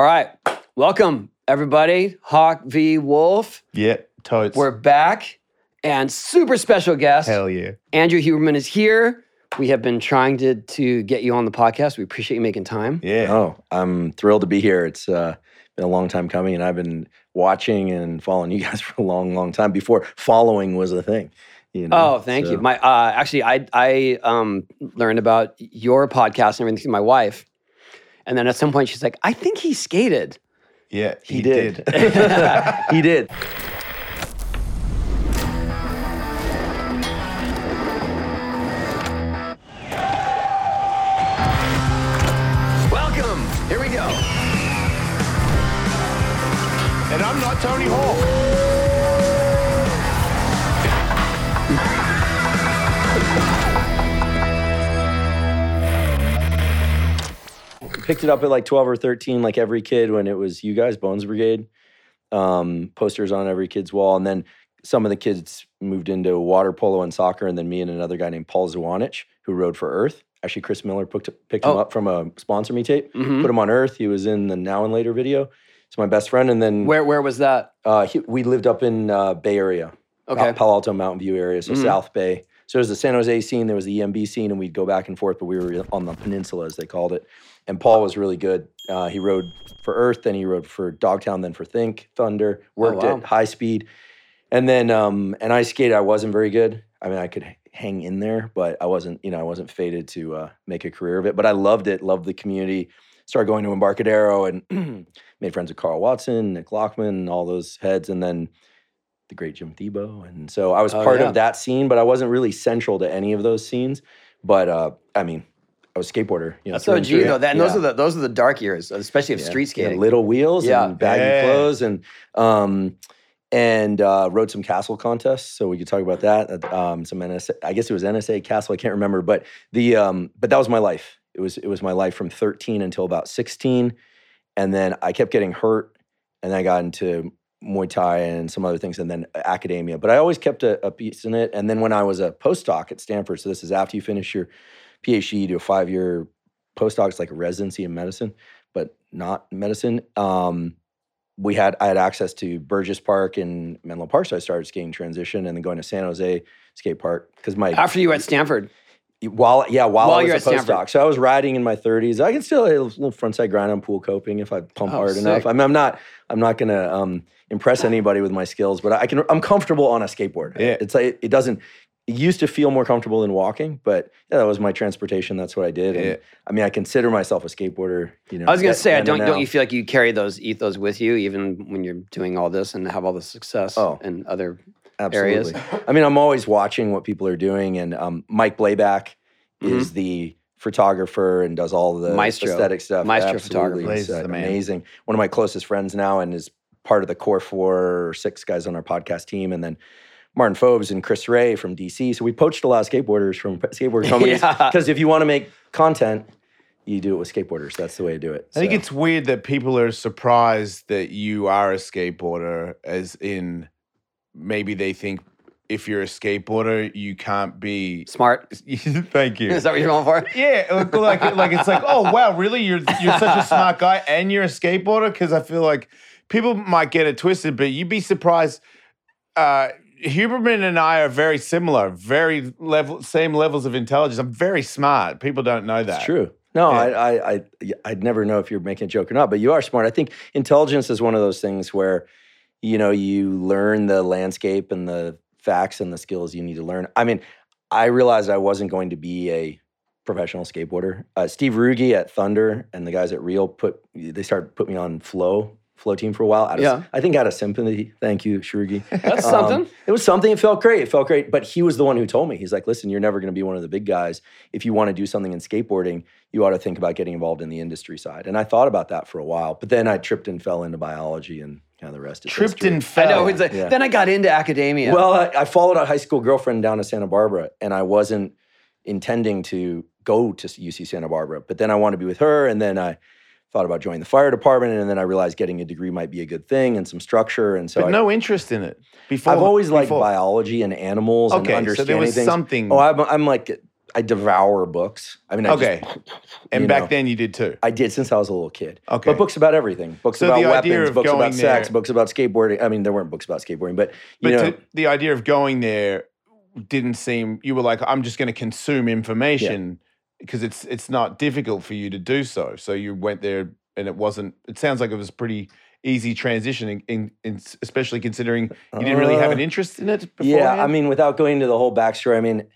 All right. Welcome, everybody. Hawk v. Wolf. Yeah, totes. We're back and super special guest. Hell yeah. Andrew Huberman is here. We have been trying to, to get you on the podcast. We appreciate you making time. Yeah. Oh, I'm thrilled to be here. It's uh, been a long time coming, and I've been watching and following you guys for a long, long time before following was a thing. You know? Oh, thank So- you. My uh, actually, I I um, learned about your podcast and everything through my wife, and then at some point she's like, "I think he skated." Yeah, he, He did. did. he did. Welcome. Here we go. and I'm not Tony Hawk. Picked it up at like 12 or 13, like every kid when it was you guys, Bones Brigade. Um, posters on every kid's wall. And then some of the kids moved into water polo and soccer. And then me and another guy named Paul Zwanich, who rode for Earth. Actually, Chris Miller picked, picked him Oh. up from a sponsor me tape, Mhm. put him on Earth. He was in the Now and Later video. He's my best friend. And then Where where was that? uh, he, we lived up in uh, Bay Area, Okay. Pal- Palo Alto, Mountain View area, so Mhm. South Bay. So there was the San Jose scene, there was the EMB scene, and we'd go back and forth, but we were on the peninsula, as they called it. And Paul was really good. Uh, he rode for Earth, then he rode for Dogtown, then for Think, Thunder, worked wow. at high speed. And then, um, and I skated, I wasn't very good. I mean, I could hang in there, but I wasn't, you know, I wasn't fated to uh, make a career of it. But I loved it, loved the community. Started going to Embarcadero and made friends with Karl Watson, Nick Lockman, all those heads, and then the great Jim Thiebaud. And so I was Oh, part yeah. of that scene, but I wasn't really central to any of those scenes. But uh, I mean, a skateboarder. You know, That's through OG though. That, and those are the those are the dark years, especially of Yeah. street Yeah, skating. little wheels Yeah. and baggy Yeah. clothes and um and uh, rode some CASL contests. So we could talk about that. Um, some NSA, I guess it was NSA CASL. I can't remember, but the um, but that was my life. It was it was my life from 13 until about 16, and then I kept getting hurt, and then I got into Muay Thai and some other things, and then academia. But I always kept a, a piece in it. And then when I was a postdoc at Stanford, so this is after you finish your PhD, you do a five year postdoc. It's like a residency in medicine, but not medicine. Um, we had I had access to Burgess Park and Menlo Park, so I started skating transition, and then going to San Jose skate park because my After you were at Stanford. while yeah while, While I was you're a at Stanford. postdoc, so I was riding in my 30s. I can still have a little frontside grind on pool coping if I pump Oh, hard sick. enough. I mean, I'm not I'm not gonna um, impress anybody with my skills, but I can I'm comfortable on a skateboard. Yeah. it's like it doesn't. It used to feel more comfortable than walking, but yeah, that was my transportation. That's what I did. And Yeah. I mean, I consider myself a skateboarder. You know, I was gonna that- say, I don't don't you feel like you carry those ethos with you even when you're doing all this and have all the success Oh. and other Absolutely. areas? I mean, I'm always watching what people are doing, and um, Mike Blabac Mm-hmm. is the photographer and does all the Maestro. aesthetic stuff. Maestro Absolutely. photographer. Is uh, amazing. One of my closest friends now, and is part of the core four or six guys on our podcast team, and then. Martin Phobes and Chris Ray from DC. So we poached a lot of skateboarders from skateboard companies Yeah. because if you want to make content, you do it with skateboarders. That's the way to do it. I think it's weird that people are surprised that you are a skateboarder, as in maybe they think if you're a skateboarder, you can't be. Smart. Thank you. Is that what you're going for? Yeah, like, like like it's like, oh wow, really? You're you're such a smart guy and you're a skateboarder? Because I feel like people might get it twisted, but you'd be surprised. Uh, Huberman and I are very similar, very level, same levels of intelligence. I'm very smart. People don't know that. It's true. No, Yeah. I, I, I, I'd never know if you're making a joke or not, but you are smart. I think intelligence is one of those things where, you know, you learn the landscape and the facts and the skills you need to learn. I mean, I realized I wasn't going to be a professional skateboarder. Uh, Steve Ruge at Thunder and the guys at Real put they started put me on Flow Flow team for a while. Out of, Yeah. I think out of sympathy. Thank you, Shrugi. That's Um, something. It was something. It felt great. It felt great. But he was the one who told me. He's like, listen, you're never going to be one of the big guys. If you want to do something in skateboarding, you ought to think about getting involved in the industry side. And I thought about that for a while. But then I tripped and fell into biology, and kind of the rest is Tripped history. and I fell. know. It's like, yeah. Then I got into academia. Well, I, I followed a high school girlfriend down to Santa Barbara, and I wasn't intending to go to UC Santa Barbara. But then I wanted to be with her, and then I thought about joining the fire department, and then I realized getting a degree might be a good thing and some structure. And so but I, no interest in it before. I've always liked before. biology and animals Okay, and so understanding there was things. something. Oh, I'm, I'm like I devour books. I mean, I just- Okay. And back know. then you did too. I did since I was a little kid. Okay. But books about everything. Books So about weapons, books about sex, books about skateboarding. I mean, there weren't books about skateboarding, but you But know, the idea of going there didn't seem you were like, I'm just going to consume information because it's it's not difficult for you to do so. So you went there and it wasn't it sounds like it was pretty easy transition in, in, especially considering you didn't really have Uh, an interest in it before. Yeah, I mean, without going into the whole backstory, I mean,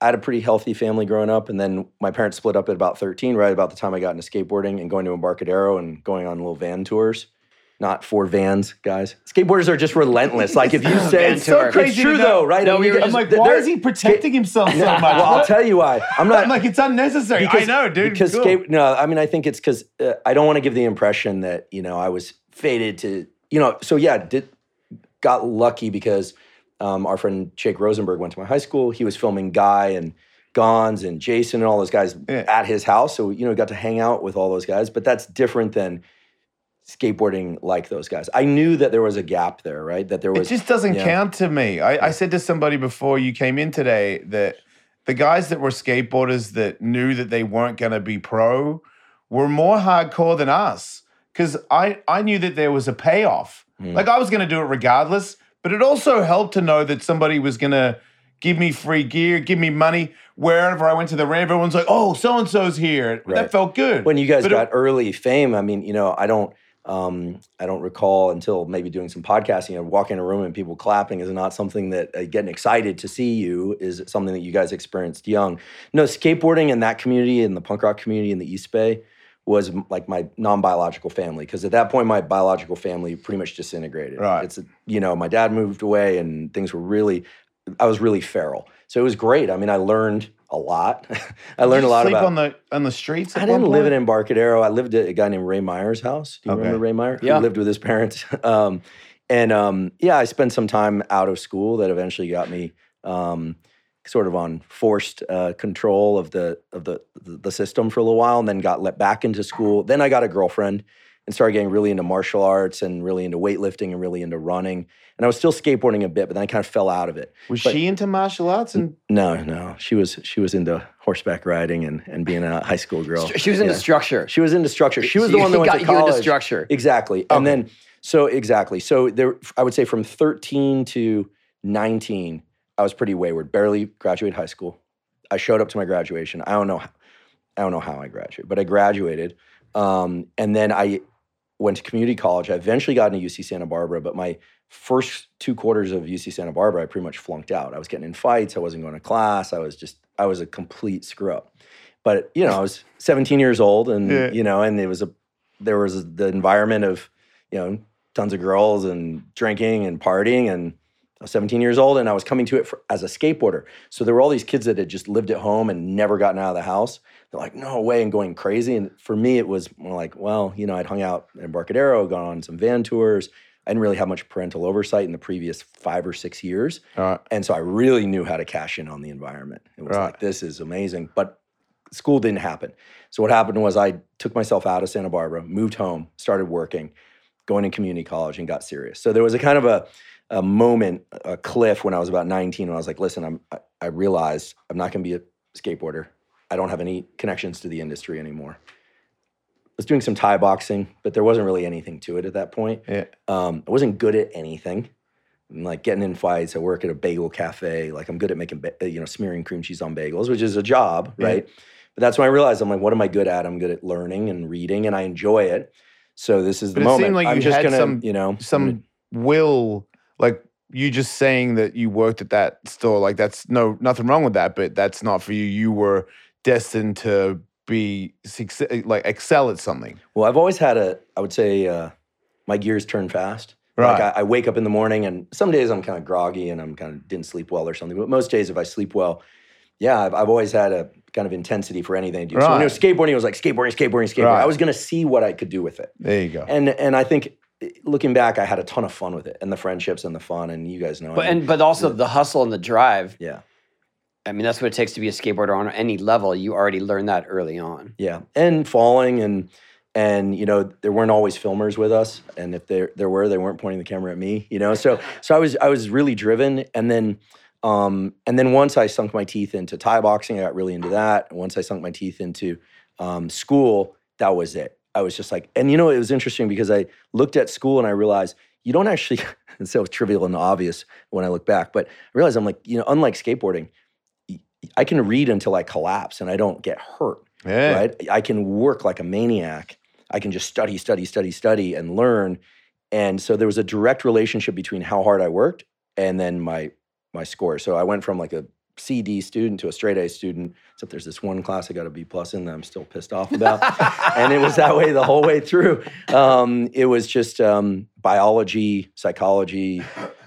I had a pretty healthy family growing up, and then my parents split up at about 13, right about the time I got into skateboarding and going to Embarcadero and going on little van tours. Not Ford vans, guys. Skateboarders are just relentless. Like if you say it's, it's crazy to true though, right? No, I mean, we were I'm like, why is he protecting himself so much? Well, I'll tell you why. I'm not I'm like, it's unnecessary. I know, dude. Because Cool. skate, no, I mean, I think it's because uh, I don't want to give the impression that you know I was fated to, you know. So yeah, did got lucky because um, our friend Jake Rosenberg went to my high school. He was filming Guy and Gonz and Jason and all those guys Yeah. at his house. So you know, got to hang out with all those guys. But that's different than skateboarding like those guys. I knew that there was a gap there, right? That there was. It just doesn't count to me. I, I said to somebody before you came in today that the guys that were skateboarders that knew that they weren't going to be pro were more hardcore than us because I, I knew that there was a payoff. Mm. Like I was going to do it regardless, but it also helped to know that somebody was going to give me free gear, give me money. Wherever I went to the ramp, everyone's like, oh, so and so's here. That felt good. when you guys But it- got early fame, I mean, you know, I don't, um, I don't recall until maybe doing some podcasting. Know, walking in a room and people clapping is not something that uh, getting excited to see you is something that you guys experienced young. No, skateboarding in that community, in the punk rock community in the East Bay, was like my non-biological family because at that point my biological family pretty much disintegrated. Right. It's you know, my dad moved away and things were really, I was really feral. So it was great. I mean, I learned a lot. I learned a lot sleep about on the on the streets. I didn't live in Embarcadero. I lived at a guy named Ray Meyer's house. Do you Okay. remember Ray Meyer? Yeah. He lived with his parents. Um, and um, yeah, I spent some time out of school that eventually got me um, sort of on forced uh, control of the of the the system for a little while, and then got let back into school. Then I got a girlfriend and started getting really into martial arts and really into weightlifting and really into running. And I was still skateboarding a bit, but then I kind of fell out of it. Was but- she into martial arts and No, no, she was she was into horseback riding and and being a high school girl. She was into Yeah. structure. She was into structure. She was She the one that went got to you into college. structure. Exactly. Okay. And then so exactly. So there I would say from 13 to 19, I was pretty wayward. Barely graduated high school. I showed up to my graduation. I don't know how, I don't know how I graduated, but I graduated. Um, and then I went to community college. I eventually got into UC Santa Barbara, but my first two quarters of UC Santa Barbara, I pretty much flunked out. I was getting in fights. I wasn't going to class. I was just, I was a complete screw up. But you know, I was 17 years old, and Yeah. you know, and it was a, there was the environment of, you know, tons of girls and drinking and partying, and I was 17 years old, and I was coming to it for, as a skateboarder. So there were all these kids that had just lived at home and never gotten out of the house. They're like, no way, and going crazy. And for me, it was more like, well, you know, I'd hung out in Embarcadero, gone on some van tours. I didn't really have much parental oversight in the previous five or six years. right. And so I really knew how to cash in on the environment. It was Right. like, this is amazing. But school didn't happen. So what happened was I took myself out of Santa Barbara, moved home, started working, going to community college, and got serious. So there was a kind of a, a moment, a cliff when I was about 19, when I was like, listen, I'm, I, I realized I'm not going to be a skateboarder. I don't have any connections to the industry anymore. I was doing some Thai boxing, but there wasn't really anything to it at that point. Yeah. Um, I wasn't good at anything. I'm like getting in fights. I work at a bagel cafe. Like I'm good at making, ba- uh, you know, smearing cream cheese on bagels, which is a job, Yeah. right? But that's when I realized I'm like, what am I good at? I'm good at learning and reading, and I enjoy it. So this is the But it moment. seemed like I'm just had gonna, some- you know, some will like you just saying that you worked at that store like that's no nothing wrong with that but that's not for you you were destined to be like excel at something Well, I've always had a, I would say, uh, my gears turn fast. Right. Like I, I wake up in the morning, and some days I'm kind of groggy and I'm kind of didn't sleep well or something. But most days, if I sleep well, yeah, I've, I've always had a kind of intensity for anything I do. So when it was skateboarding, it was like skateboarding, skateboarding, skateboarding. Right. I was going to see what I could do with it, there you go and and I think eh, looking back, I had a ton of fun with it, and the friendships and the fun, and you guys know. I But mean, and but also the hustle and the drive. yeah, I mean, that's what it takes to be a skateboarder on any level. You already learned that early on. Yeah, and falling and and you know there weren't always filmers with us, and if there there were, they weren't pointing the camera at me. You know, so so I was I was really driven, and then Um, and then once I sunk my teeth into Thai boxing, I got really into that. And once I sunk my teeth into um, school, that was it. I was just like, and you know, it was interesting because I looked at school and I realized you don't actually, it's so trivial and obvious when I look back, but I realized I'm like, you know, unlike skateboarding, I can read until I collapse and I don't get hurt, Yeah. right? I can work like a maniac. I can just study, study, study, study, and learn. And so there was a direct relationship between how hard I worked and then my my score. So I went from like a C D student to a straight A student. Except there's this one class I got a B plus in that I'm still pissed off about, and it was that way the whole way through. Um, it was just um, biology, psychology,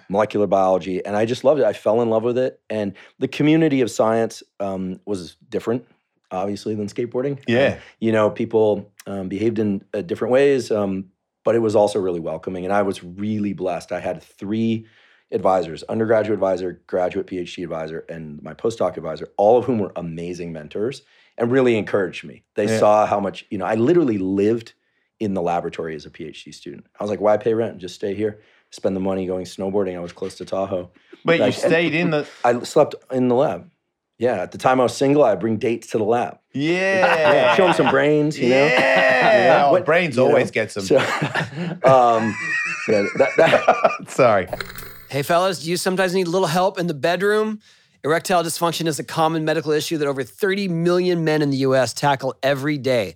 molecular biology, and I just loved it. I fell in love with it, and the community of science um, was different, obviously, than skateboarding. Yeah. you know, people um, behaved in uh, different ways, um, but it was also really welcoming. And I was really blessed. I had three advisors undergraduate advisor, graduate PhD advisor, and my postdoc advisor, all of whom were amazing mentors and really encouraged me. They Yeah. saw how much, you know, I literally lived in the laboratory as a PhD student. I was like, why pay rent? And just stay here, spend the money going snowboarding. I was close to Tahoe. But you stayed in the. I slept in the lab. Yeah, at the time I was single, I bring dates to the lab. Yeah. Yeah, show them some brains, you know. Yeah. Oh, What- brains you know? always get some. So, um, yeah, that, that, Sorry. Hey, fellas, do you sometimes need a little help in the bedroom? Erectile dysfunction is a common medical issue that over 30 million men in the US tackle every day.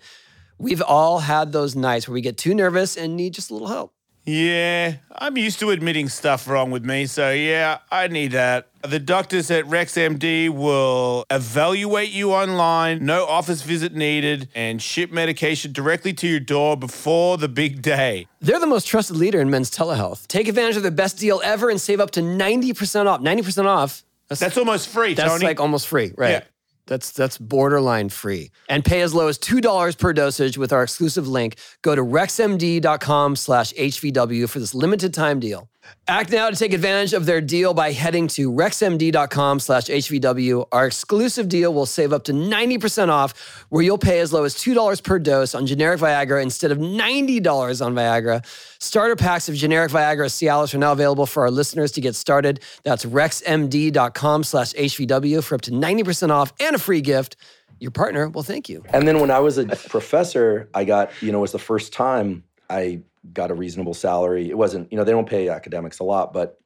We've all had those nights where we get too nervous and need just a little help. Yeah, I'm used to admitting stuff wrong with me, so yeah, I need that. The doctors at RexMD will evaluate you online, no office visit needed, and ship medication directly to your door before the big day. They're the most trusted leader in men's telehealth. Take advantage of the best deal ever and save up to 90% off. 90% off. That's, That's almost free, Tony. that's Tony. like almost free, right? Yeah. That's that's borderline free. And pay as low as $2 per dosage with our exclusive link. Go to rexmd.com slash HVW for this limited time deal. Act now to take advantage of their deal by heading to rexmd.com slash HVW. Our exclusive deal will save up to 90% off, where you'll pay as low as $2 per dose on generic Viagra instead of $90 on Viagra. Starter packs of generic Viagra Cialis are now available for our listeners to get started. That's rexmd.com slash HVW for up to 90% off and a free gift. Your partner will thank you. and then when I was a professor, I got, you know, it was the first time I got a reasonable salary. It wasn't, you know, they don't pay academics a lot, but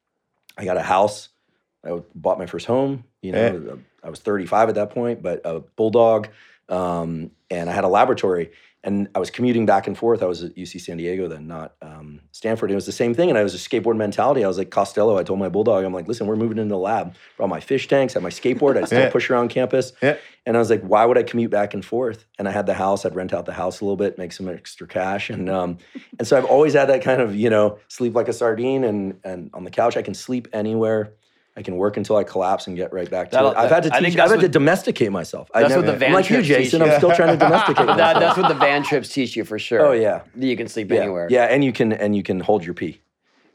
I got a house. I bought my first home. You know, I was 35 at that point, but a bulldog, um, and I had a laboratory. And I was commuting back and forth. I was at UC San Diego then, not um, Stanford. It was the same thing. And I was a skateboard mentality. I was like Costello. I told my bulldog, I'm like, listen, we're moving into the lab. Brought my fish tanks, had my skateboard. I still Yeah. push around campus. Yeah. And I was like, why would I commute back and forth? And I had the house. I'd rent out the house a little bit, make some extra cash, and um, and so I've always had that kind of you know sleep like a sardine, and and on the couch I can sleep anywhere. I can work until I collapse and get right back to That'll- it. I've had to I think teach. that's I've had to what- domesticate myself. I that's never, what the van I'm like you, Jason. you. I'm still trying to domesticate myself. That, that's what the van trips teach you for sure. oh yeah, That you can sleep yeah, anywhere. yeah, and you can and you can hold your pee.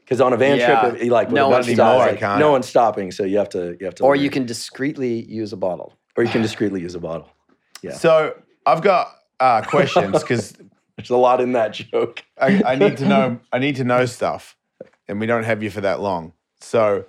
Because on a van Yeah. trip, it- like No one's stopping. stop, no one's stopping, so you have to you have to. Or learn. you can discreetly use a bottle. or you can discreetly use a bottle. Yeah. So I've got uh, questions because There's a lot in that joke. I, I need to know. I need to know stuff, and we don't have you for that long. So,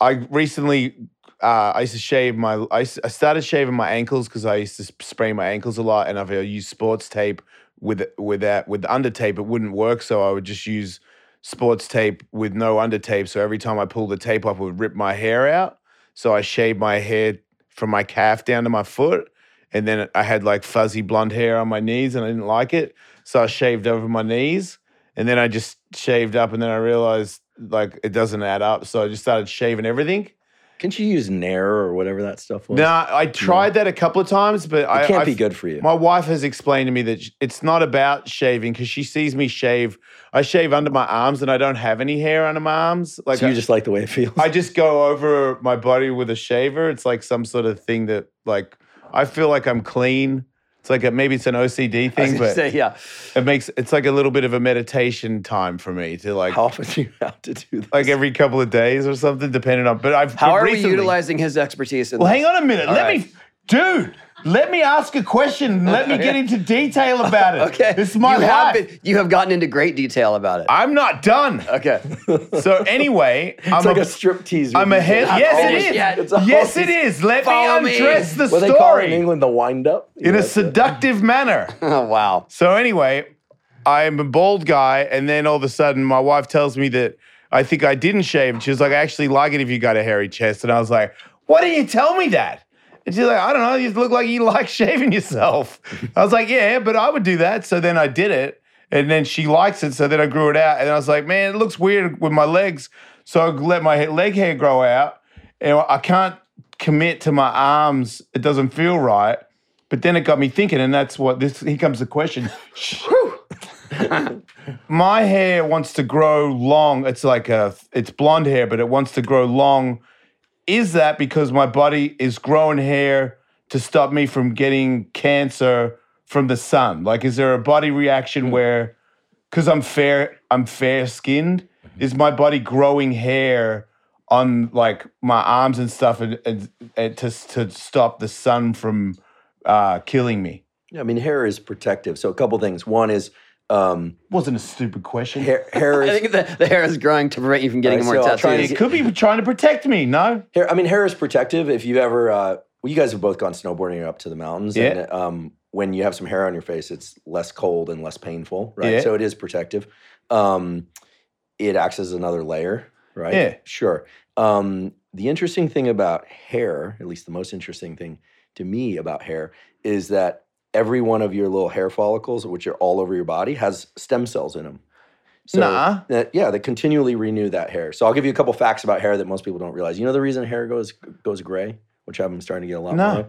I recently, uh, I used to shave my. I, I started shaving my ankles because I used to sp- sprain my ankles a lot, and I've uh, used sports tape with with that with the under tape. It wouldn't work, so I would just use sports tape with no under tape. So every time I pulled the tape up, it would rip my hair out. So I shaved my hair from my calf down to my foot. And then I had like fuzzy blonde hair on my knees and I didn't like it. So I shaved over my knees. And then I just shaved up and then I realized like it doesn't add up. So I just started shaving everything. Can't you use Nair or whatever that stuff was? Nah, I tried that a couple of times, but it I can't I- be good for you. My wife has explained to me that it's not about shaving because she sees me shave. I shave under my arms and I don't have any hair under my arms. Like so you I- just like the way it feels. I just go over my body with a shaver. It's like some sort of thing that like I feel like I'm clean. It's like a, maybe it's an OCD thing, but say, yeah. it makes it's like a little bit of a meditation time for me to like How often do you have to do this? like every couple of days or something, depending on. But I've How are recently, we utilizing his expertise? In Well, this? hang on a minute. All Let right. me, dude. Let me ask a question. Let me get into detail about it. Okay. This is my you have life. been, you have gotten into great detail about it. I'm not done. Okay. So anyway, I'm It's like a, a strip tease. I'm a head. Not Yes, finished it is. yet. It's yes, it is. Let Follow me me. undress the What they call it in England, the wind up. in a Yeah, seductive manner. Oh, wow. So anyway, I'm a bald guy, and then all of a sudden, my wife tells me that I think I didn't shave. And she was like, "I actually like it if you got a hairy chest." And I was like, "Why didn't you tell me that?" And she's like, "I don't know. You look like you like shaving yourself." I was like, "Yeah, but I would do that." So then I did it, and then she likes it. So then I grew it out, and I was like, "Man, it looks weird with my legs." So I let my leg hair grow out, and I can't commit to my arms. It doesn't feel right. But then it got me thinking, and that's what this. Here comes the question. my hair wants to grow long. It's like a, it's blonde hair, but it wants to grow long. Is that because my body is growing hair to stop me from getting cancer from the sun? Like, is there a body reaction where, because I'm fair, I'm fair skinned, is my body growing hair on like my arms and stuff, and, and, and to to stop the sun from uh, killing me? Yeah, I mean, hair is protective. So a couple things. One is um, Wasn't a stupid question. hair. Hair I think the, the hair is growing to prevent you from getting All more right, so tattoos. to It could be trying to protect me. No. hair. I mean, hair is protective. If you ever, uh, well, you guys have both gone snowboarding up to the mountains. Yeah. And um, when you have some hair on your face, it's less cold and less painful, right? Yeah. So it is protective. Um, it acts as another layer, right? Yeah. Sure. Um, the interesting thing about hair, at least the most interesting thing to me about hair, is that every one of your little hair follicles, which are all over your body, has stem cells in them. So, Nah. that- yeah, they continually renew that hair. So I'll give you a couple facts about hair that most people don't realize. You know the reason hair goes goes gray, which I'm starting to get a lot No. more,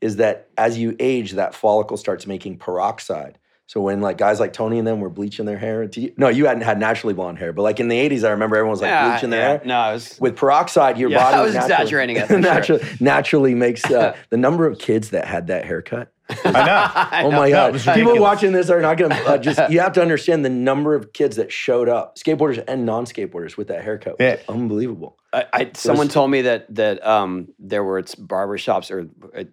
is that as you age, that follicle starts making peroxide. So when like guys like Tony and them were bleaching their hair, do you- no, you hadn't had naturally blonde hair, but like in the '80s, I remember everyone was like Yeah, bleaching their yeah. hair. No, I was. With peroxide, your Yeah, body I was naturally- exaggerating it, for sure. naturally, naturally makes uh, the number of kids that had that haircut. I know. Oh my No, god! it People watching this are not going to uh, just. You have to understand the number of kids that showed up, skateboarders and non-skateboarders, with that haircut. Was Yeah. unbelievable. I, I, someone told me that that um, there were it's barber shops or uh,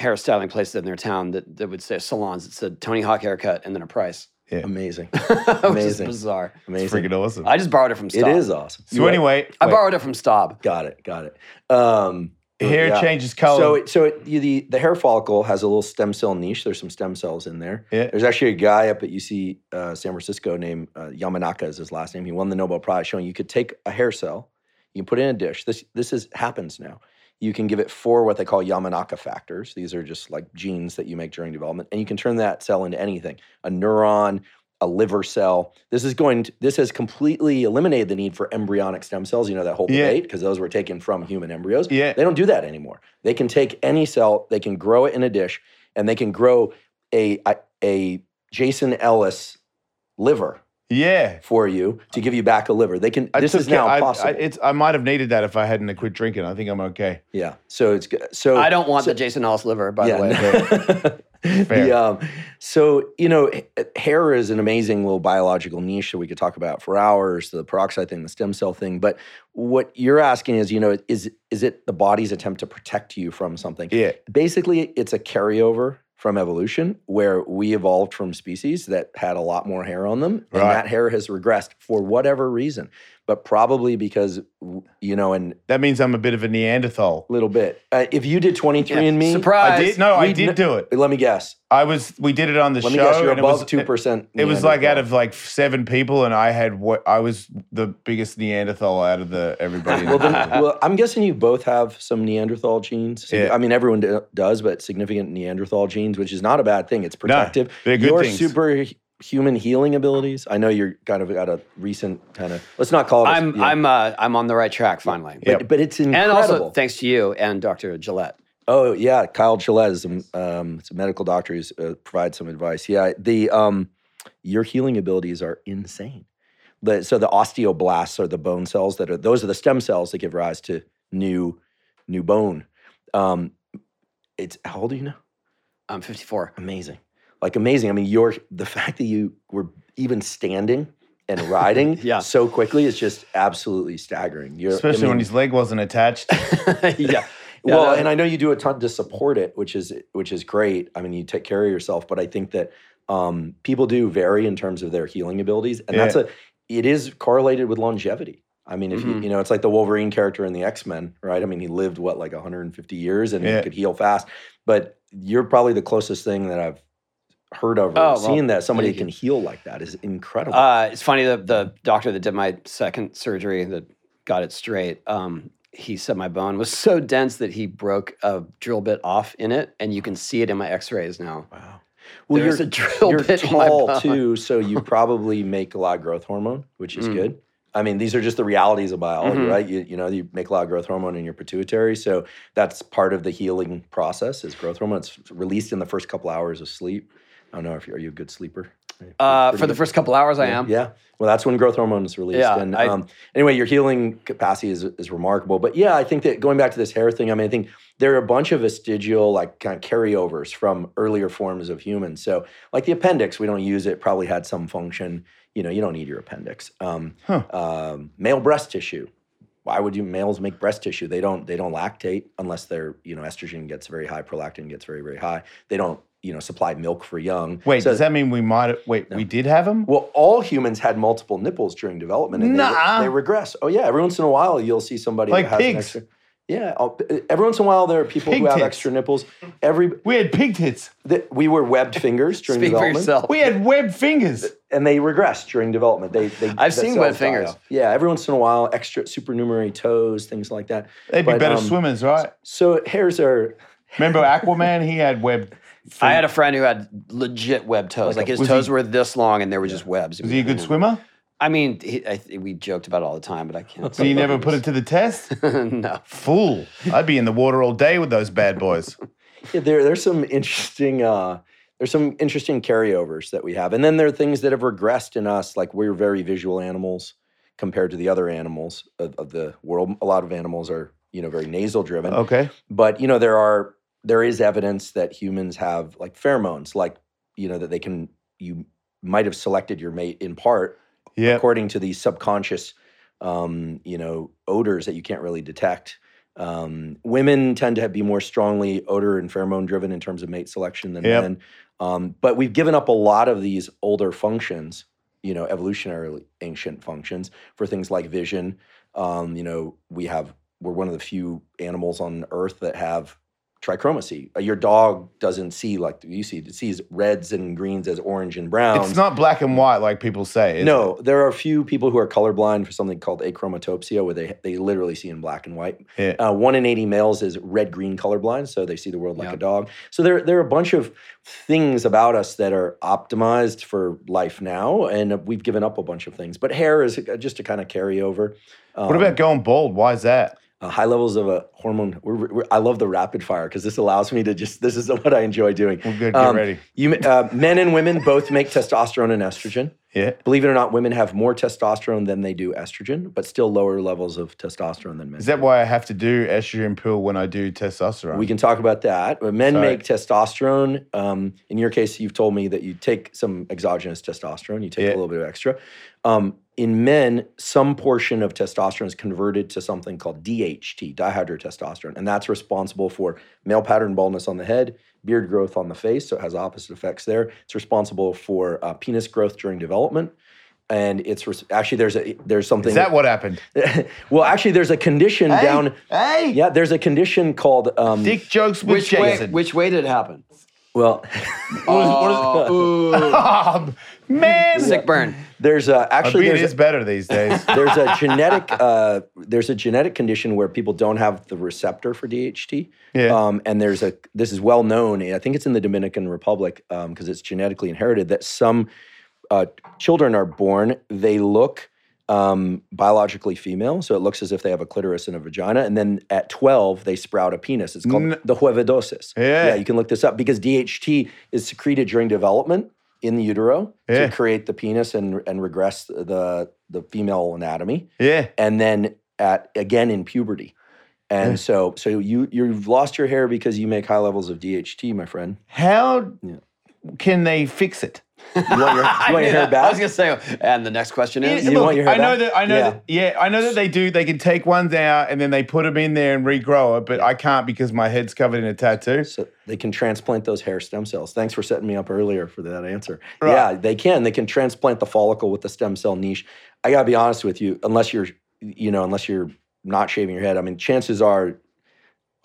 hairstyling places in their town that, that would say salons that said Tony Hawk haircut and then a price. Yeah. Amazing, Which is Amazing. bizarre. amazing. Freaking awesome. I just borrowed it from It Staab. is awesome. so anyway, I wait, borrowed it from Staab. Got it. Got it. Um, hair yeah. changes color. So, it, so it, you, the the hair follicle has a little stem cell niche. There's some stem cells in there. Yeah. There's actually a guy up at UC uh, San Francisco named uh, Yamanaka is his last name. He won the Nobel Prize showing you could take a hair cell, you can put it in a dish. This this is happens now. You can give it four what they call Yamanaka factors. These are just like genes that you make during development, and you can turn that cell into anything: a neuron, a liver cell. This is going. To, this has completely eliminated the need for embryonic stem cells. You know that whole Yeah. debate because those were taken from human embryos. Yeah. They don't do that anymore. They can take any cell, they can grow it in a dish, and they can grow a a, a Jason Ellis liver yeah. for you to give you back a liver. They can. I this took is now care- I, possible. I, it's, I might have needed that if I hadn't have quit drinking. I think I'm okay. yeah. So it's good. So I don't want the Jason Ellis liver, by the way. way. Fair. the, um, so you know, hair is an amazing little biological niche that we could talk about for hours. The peroxide thing, the stem cell thing. But what you're asking is, you know, is is it the body's attempt to protect you from something? Yeah. Basically, it's a carryover from evolution where we evolved from species that had a lot more hair on them, and Right. that hair has regressed for whatever reason, but probably because you know, and That means I'm a bit of a Neanderthal. little bit. Uh, if you did 23andMe, Surprise. I did. No, I we did kn- do it. let me guess. I was. We did it on the Let show. me guess. You're and it above was- two percent. It was like out of like seven people, and I had what I was the biggest Neanderthal out of the everybody. well, then, well, I'm guessing you both have some Neanderthal genes. Yeah. I mean, everyone do- does, but significant Neanderthal genes, which is not a bad thing. It's protective. they're good Your things. Superhuman healing abilities. I know you're kind of got a recent kind of. Let's not call it. a- I'm you know, I'm uh, I'm on the right track finally. Yeah. but, but it's incredible. And also thanks to you and Dr. Gillett. Oh yeah, Kyle Gillett is a, um, it's a medical doctor who's uh, provides some advice. Yeah, the um, your healing abilities are insane. The, so the osteoblasts are the bone cells that are those are the stem cells that give rise to new new bone. Um, it's how old are you now? I'm 54. Amazing, like amazing. I mean, your the fact that you were even standing and riding Yeah. so quickly is just absolutely staggering. You're, I especially when his leg wasn't attached. yeah. well, that- and I know you do a ton to support it, which is which is great. I mean, you take care of yourself, but I think that um, people do vary in terms of their healing abilities, and that's a it is correlated with longevity. I mean, if you Mhm. you know, it's like the Wolverine character in the X Men, right? I mean, he lived what like 150 years, and Yeah. he could heal fast. But you're probably the closest thing that I've heard of or Oh, well, seen that somebody can heal like that is incredible. Uh, it's funny the the doctor that did my second surgery that got it straight. Um, he said my bone was so dense that he broke a drill bit off in it, and you can see it in my X-rays now. wow. There's you're a drill you're bit in my tall too, so you probably make a lot of growth hormone, which is Mm. good. I mean, these are just the realities of biology, Mhm. right? You, you know, you make a lot of growth hormone in your pituitary, so that's part of the healing process. Is growth hormone? It's released in the first couple hours of sleep. I don't know if you're, are you a good sleeper? Uh, pretty for the first couple hours, I Yeah, am. Yeah. Well, that's when growth hormone is released. Yeah, And I- um, anyway, your healing capacity is, is remarkable. But yeah, I think that going back to this hair thing, I mean, I think there are a bunch of vestigial, like kind of carryovers from earlier forms of humans. So, like the appendix, we don't use it, probably had some function. You know, you don't need your appendix. Um, Huh. um, male breast tissue. Why would you males make breast tissue? They don't. They don't lactate unless they're you know estrogen gets very high, prolactin gets very very high. They don't you know supply milk for young. Wait, So- does that mean we might? Wait, we did have them? well, all humans had multiple nipples during development, and they, Nuh-uh. they regress. Oh yeah, every once in a while you'll see somebody Like that has an pigs. extra. Yeah, I'll- every once in a while there are people Pig who have extra nipples. Every We had pig tits. th- we were webbed fingers during Speak for development, yourself. We had webbed fingers. and they regress during development. They, they I've seen cells webbed fingers. off. Yeah, every once in a while, extra supernumerary toes, things like that. They'd be better um, swimmers, right? So hairs are Remember Aquaman? He had webbed. I had a friend who had legit web toes. Like his toes he- were this long, and there were just webs. Was he a good swimmer? I mean, he, I, we joked about it all the time, but I can't. So you never put it to the test? no. Fool. I'd be in the water all day with those bad boys. Yeah, there there's some interesting uh, there's some interesting carryovers that we have, and then there are things that have regressed in us. Like we're very visual animals compared to the other animals of, of the world. A lot of animals are you know very nasal driven, Okay. but you know there are there is evidence that humans have like pheromones, like you know that they can you might have selected your mate in part Yeah. according to these subconscious, um, you know, odors that you can't really detect. Um, women tend to have, be more strongly odor and pheromone driven in terms of mate selection than Yep. men. Um, but we've given up a lot of these older functions, you know, evolutionarily ancient functions for things like vision. Um, you know, we have we're one of the few animals on Earth that have trichromacy. Uh, Your dog doesn't see like you see; it sees reds and greens as orange and brown. It's not black and white like people say. No, it? there are a few people who are colorblind for something called achromatopsia, where they they literally see in black and white. Yeah. Uh, one in eighty males is red green colorblind, so they see the world like Yeah. a dog. So there there are a bunch of things about us that are optimized for life now, and we've given up a bunch of things. But hair is uh, just a kind of carryover. What Um, about going bald? Why is that? Uh, high levels of a hormone? We're, we're, I love the rapid fire because this allows me to just. This is what I enjoy doing. Well, good. Get Um, ready. You, uh, men and women both make testosterone and estrogen. Yeah. Believe it or not, women have more testosterone than they do estrogen, but still lower levels of testosterone than men. Is that why I have to do estrogen pill when I do testosterone? we can talk about that. But men Sorry. make testosterone. Um, in your case, you've told me that you take some exogenous testosterone. You take Yeah. a little bit of extra. Um, in men, some portion of testosterone is converted to something called DHT, dihydrotestosterone, and that's responsible for male pattern baldness on the head, beard growth on the face. So it has opposite effects there. It's responsible for uh, penis growth during development. And it's res- actually there's a there's something Is that what happened? well, actually, there's a condition Hey, down. Hey. Yeah, there's a condition called. Um, Dick jokes with Which way? Jason. Which way did it happen? Well, Oh, man. Sick burn. there's a, A actually beard there's is a, better these days. there's a genetic uh, there's a genetic condition where people don't have the receptor for DHT. Yeah. Um, and there's a this is well known. I think it's in the Dominican Republic because it's genetically inherited that some uh, children are born. They look. Um, biologically female, so it looks as if they have a clitoris and a vagina, and then at 12 they sprout a penis. It's called N- the guevedoces. Yeah. yeah, you can look this up because DHT is secreted during development in the utero Yeah. to create the penis and and regress the the female anatomy, yeah. and then at again in puberty. And so so you you've lost your hair because you make high levels of DHT, my friend. How Yeah. can they fix it? You want your, you want your hair I back? was gonna say, and the next question is, You Look, want your hair I know back? that I know Yeah. that yeah, I know that they do. They can take ones out and then they put them in there and regrow it, but I can't because my head's covered in a tattoo. So they can transplant those hair stem cells. Thanks for setting me up earlier for that answer. Right. Yeah, they can. They can transplant the follicle with the stem cell niche. I gotta be honest with you, unless you're, you know, unless you're not shaving your head. I mean, chances are,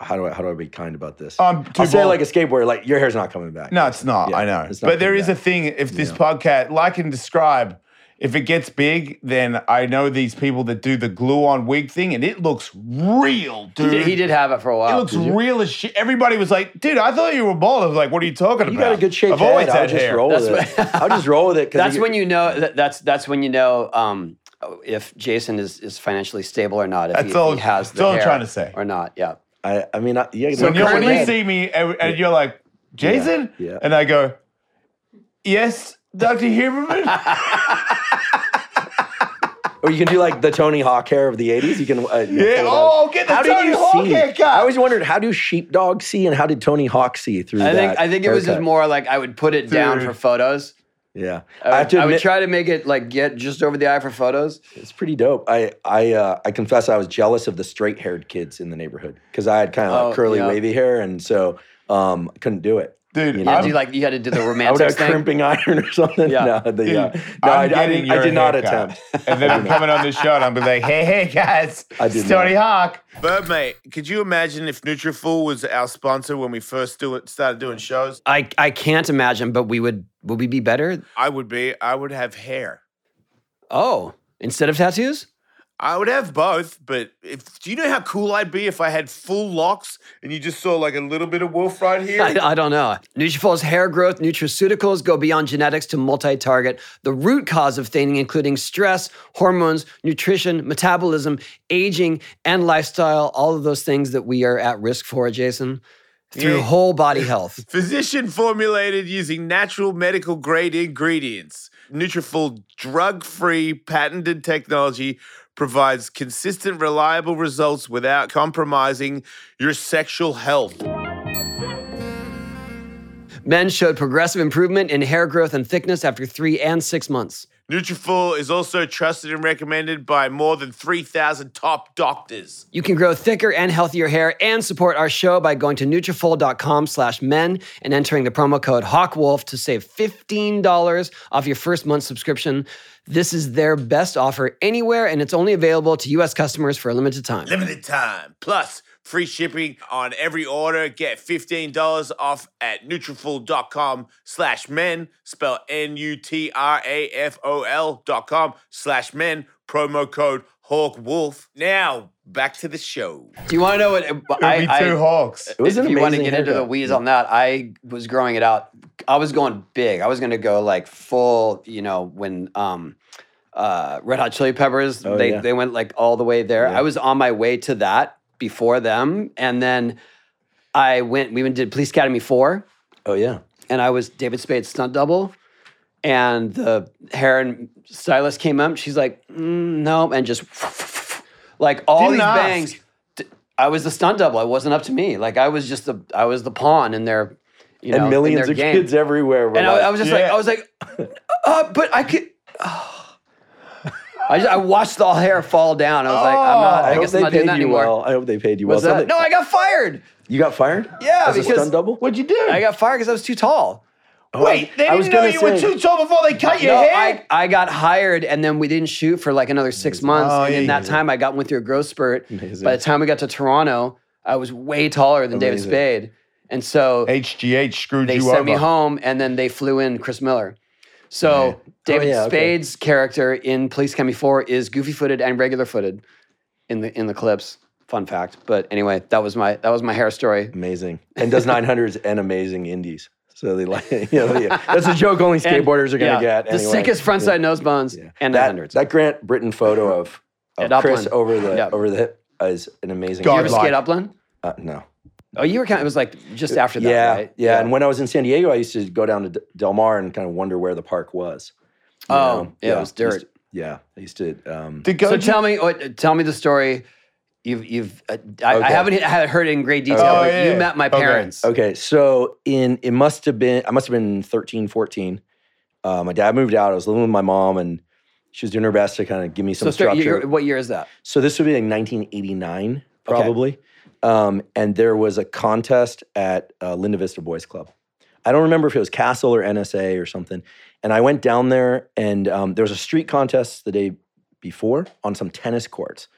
how do I how do I be kind about this? I'm too I'll say like a skateboarder, like your hair's not coming back. No, it's not. Yeah, I know. not But there is coming is a thing. If this Yeah. podcast, like and describe, if it gets big, then I know these people that do the glue on wig thing, and it looks real, he dude. did, he did have it for a while. It looks real as shit. Everybody was like, "Dude, I thought you were bald." I was like, "What are you talking You about?" You got a good shape. I've always head. I'll just hair. roll with That's it. I'll just roll with it. 'cause That's when you know that, that's that's when you know um, if Jason is, is financially stable or not. If, That's he, all- if he has that's the all I'm trying to say. or not. Yeah. I, I mean, I, yeah. So when, you, when you see me and, and you're like, Jason, yeah. and I go, "Yes, Doctor Huberman." Or you can do like the Tony Hawk hair of the '80s. You can, uh, Yeah, oh, get the how Tony did you Hawk see? haircut. I always wondered how do sheepdog see and how did Tony Hawk see through I think that I think it was just more like I would put it down for photos. Yeah, I would, I to I would try to make it like get just over the eye for photos. it's pretty dope. I I uh, I confess I was jealous of the straight haired kids in the neighborhood because I had kind of Oh, curly, yeah. wavy hair, and so um, I couldn't do it. Dude, You Yeah, I'm- do like you had to do the I would romantic have thing. crimping iron or something. Yeah. No, the, Dude, uh, no I'm I, I, didn't, I did not attempt. and then I'm coming on this show and I'm be like, hey, hey, guys, I did it's Tony Hawk. But mate, could you imagine if Nutrafol was our sponsor when we first do it, started doing shows? I I can't imagine, but we would would we be better? I would be. I would have hair. Oh, instead of tattoos? I would have both, but if do you know how cool I'd be if I had full locks and you just saw like a little bit of wolf right here? I, I don't know. Nutrafol's hair growth nutraceuticals go beyond genetics to multi-target the root cause of thinning, including stress, hormones, nutrition, metabolism, aging, and lifestyle. All of those things that we are at risk for, Jason, through Yeah. whole body health. Physician formulated using natural medical grade ingredients. Nutrafol drug-free patented technology provides consistent reliable results without compromising your sexual health. Men showed progressive improvement in hair growth and thickness after three and six months. Nutrafol is also trusted and recommended by more than 3,000 top doctors. You can grow thicker and healthier hair and support our show by going to Nutrafol.com slash men and entering the promo code HawkWolf to save $15 off your first month subscription. This is their best offer anywhere, and it's only available to U.S. customers for a limited time. Limited time. Plus, free shipping on every order. Get $15 off at Nutrafol.com slash men. Spell N-U-T-R-A-F-O-L dot com slash men. Promo code Hawk Wolf. Now, back to the show. Do you want to know what It'd I, be I- two Hawks. It was if an you want to amazing get into the haircut. weeds on that, I was growing it out. I was going big. I was going to go like full. You know, when um, uh, Red Hot Chili Peppers Oh, they yeah. they went like all the way there. Yeah. I was on my way to that before them, and then I went. We went did Police Academy four, Oh yeah. and I was David Spade's stunt double. And the hair and stylist came up. She's like, mm, no, and just like all Didn't these ask. bangs. I was the stunt double. It wasn't up to me. Like I was just the I was the pawn in their, you know, and in millions their of game. kids everywhere. Were And like, I, I was just like, I was like, uh, but I could. I, just, I watched the hair fall down. I was like, I'm not. Oh, I, I guess they I'm not doing paid that you anymore. well. I hope they paid you well. That? No, I got fired. you got fired? Yeah, As a because- stunt double. What'd you do? I got fired because I was too tall. Oh, Wait, they I was didn't know you were too tall before they cut your No, hair? I, I got hired and then we didn't shoot for like another six months. Oh, and in that time, I got went through a growth spurt. Amazing. By the time we got to Toronto, I was way taller than David Spade. And so HGH screwed you up. they you sent over. me home and then they flew in Chris Miller. So oh, David Oh, yeah, okay. Spade's character in Police Academy 4 is goofy footed and regular footed in the in the clips. Fun fact. But anyway, that was my that was my hair story. Amazing. And does 900s and amazing indies. So they like, you know, yeah. that's a joke only skateboarders are going to Yeah, get. The anyway. sickest frontside nose bones Yeah. and that, hundreds. that Grant Brittain photo of, of At Chris Upland. over the Yeah. over the hip is an amazing. God you ever photo. skate Upland? Uh, no. Oh, you were kind of, it was like just after that, yeah, right? yeah, And when I was in San Diego, I used to go down to Del Mar and kind of wonder where the park was. Oh, know? yeah, it was I used dirt. to- yeah, I used to. Um, To go So to- tell me, tell me the story. You've, you've. Uh, I, I haven't heard it in great detail. Oh, but yeah. You met my parents. Okay, so in it must have been I must have been 13, 14. Uh, my dad moved out. I was living with my mom, and she was doing her best to kind of give me some So, structure. what year is that? So this would be like 1989, probably. Um, and there was a contest at uh, Linda Vista Boys Club. I don't remember if it was CASL or NSA or something. And I went down there, and um, there was a street contest the day before on some tennis courts.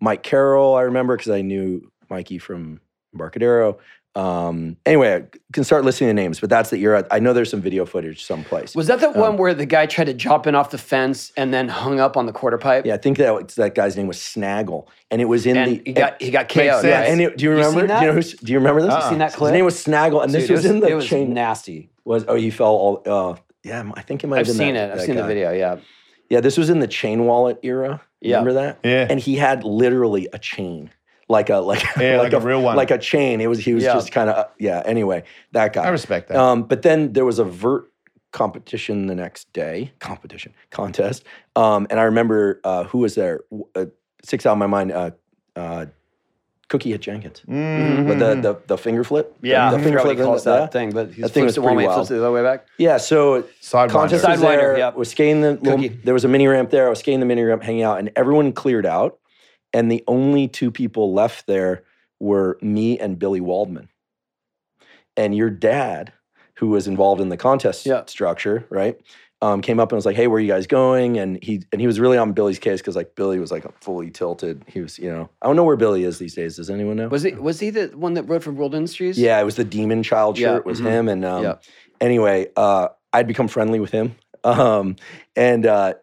Mike Carroll, I remember because I knew Mikey from Embarcadero. Um, anyway, I can start listing the names, but that's the era. I know there's some video footage someplace. Was that the Um, one where the guy tried to jump in off the fence and then hung up on the quarter pipe? yeah, I think that that guy's name was Snaggle, and it was in And the he got he got Makes KO'd. Yeah, and it, do you You remember? seen do you know who's, Do you remember this? Uh-uh. Seen that clip? His name was Snaggle, and this Dude, was it in the it was chain. nasty. Was oh, he fell all? Uh, yeah, I think it might I've been. seen that- it. I've that seen the video. Yeah. Yeah, this was in the chain wallet era. Yeah. Remember that? Yeah. And he had literally a chain, like a like Yeah, like a real one. like a chain. It was he was Yeah. just kind of yeah. Anyway, that guy. I respect that. Um, but then there was a vert competition the next day. Competition contest. Um, and I remember uh, who was there. W- Uh, sticks out of my mind. Uh, uh, Cookie hit Jenkins. Mhm. But the, the the finger flip, Yeah. the, I finger flip, he calls yeah. that thing, but he That thing flips was it one pretty way, flips wild. it the other way back. Yeah, so Sidewinder. contest was Sidewinder, there. yep. Was skating the little, there was a mini ramp there. I was skating the mini ramp, hanging out, and everyone cleared out. And the only two people left there were me and Billy Waldman. And your dad, who was involved in the contest Yeah. structure, right? Um, came up and was like, "Hey, where are you guys going?" And he and he was really on Billy's case because like Billy was like fully tilted. He was, you know, I don't know where Billy is these days. Does anyone know? Was he was he the one that wrote for World Industries? Yeah, it was the Demon Child Yeah, shirt. Was mhm. him and um, Yeah. anyway, uh, I'd become friendly with him. Um, and uh,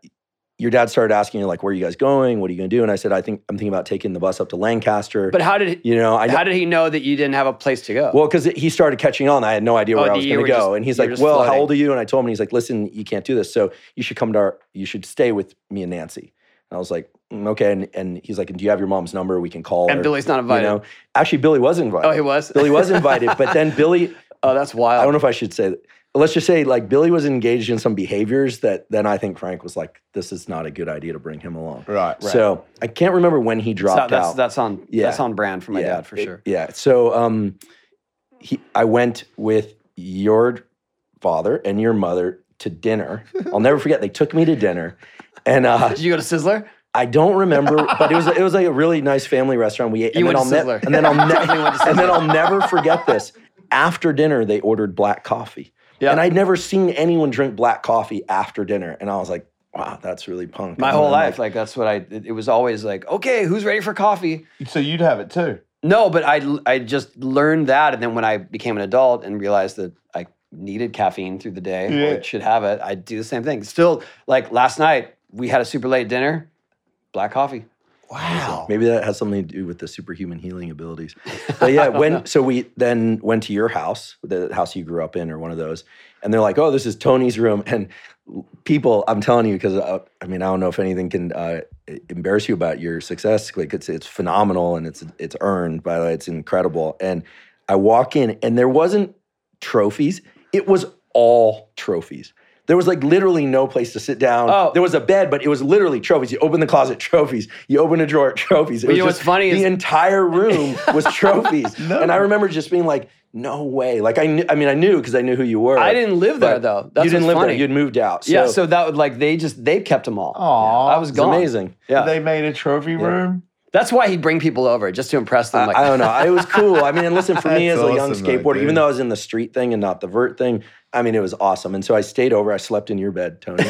your dad started asking you like, "Where are you guys going? What are you going to do?" And I said, "I think I'm thinking about taking the bus up to Lancaster." But how did you know, I how did he know that you didn't have a place to go? well because he started catching on. I had no idea Oh, where I was going to go, just- and he's like, "Well, how old are you?" And I told him, and he's like, "Listen, you can't do this. So you should come to our. You should stay with me and Nancy." And I was like, "Mm, "Okay." And, and he's like, "Do you have your mom's number? We can call and her." Billy's not You invited. know, actually, Billy was invited. oh, he was. Billy was invited, but then Billy oh, that's wild. I don't know if I should say that. Let's just say like Billy was engaged in some behaviors that then I think Frank was like, this is not a good idea to bring him along. Right. So I can't remember when he So dropped that's out. that's on Yeah. that's on brand for my yeah, dad for it- sure. Yeah. So um, he, I went with your father and your mother to dinner. I'll never forget. They took me to dinner, and uh, Did you go to Sizzler? I don't remember, but it was it was like a really nice family restaurant. We ate, You and, went then to I'll Sizzler. and then I'll ne- and then I'll never forget this. After dinner, they ordered black coffee, Yeah. and I'd never seen anyone drink black coffee after dinner, and I was like, "Wow, that's really punk." My And whole life, like that's what I. It, it was always like, okay, who's ready for coffee? So you'd have it too. No, but I I just learned that, and then when I became an adult and realized that I needed caffeine through the day, Yeah. or should have it, I do the same thing. Still, like last night, we had a super late dinner, black coffee. Wow. Maybe that has something to do with the superhuman healing abilities. But yeah, when so we then went to your house, the house you grew up in, or one of those, and they're like, "Oh, this is Tony's room." And people, I'm telling you, because uh, I mean, I don't know if anything can uh, embarrass you about your success. Like it's it's phenomenal and it's it's earned. By the way, it's incredible. And I walk in, and there wasn't trophies. It was all trophies. There was like literally no place to sit down. Oh. There was a bed, but it was literally trophies. You open the closet, trophies. You open a drawer, trophies. It Well, was you know what's just- funny The is- entire room was trophies, and I remember just being like, "No way!" Like I, knew, I mean, I knew because I knew who you were. I didn't live there though. That's you didn't live funny. there. You'd moved out. So yeah, so that would like they just they kept them all. Aw. I was it's gone. amazing. Yeah, They made a trophy room. that's why he'd bring people over just to impress them. I, Like, I don't know. It was cool. I mean, listen, for me as That's a young awesome, though, skateboarder, even though I was in the street thing and not the vert thing, I mean, it was awesome. And so I stayed over. I slept in your bed, Tony.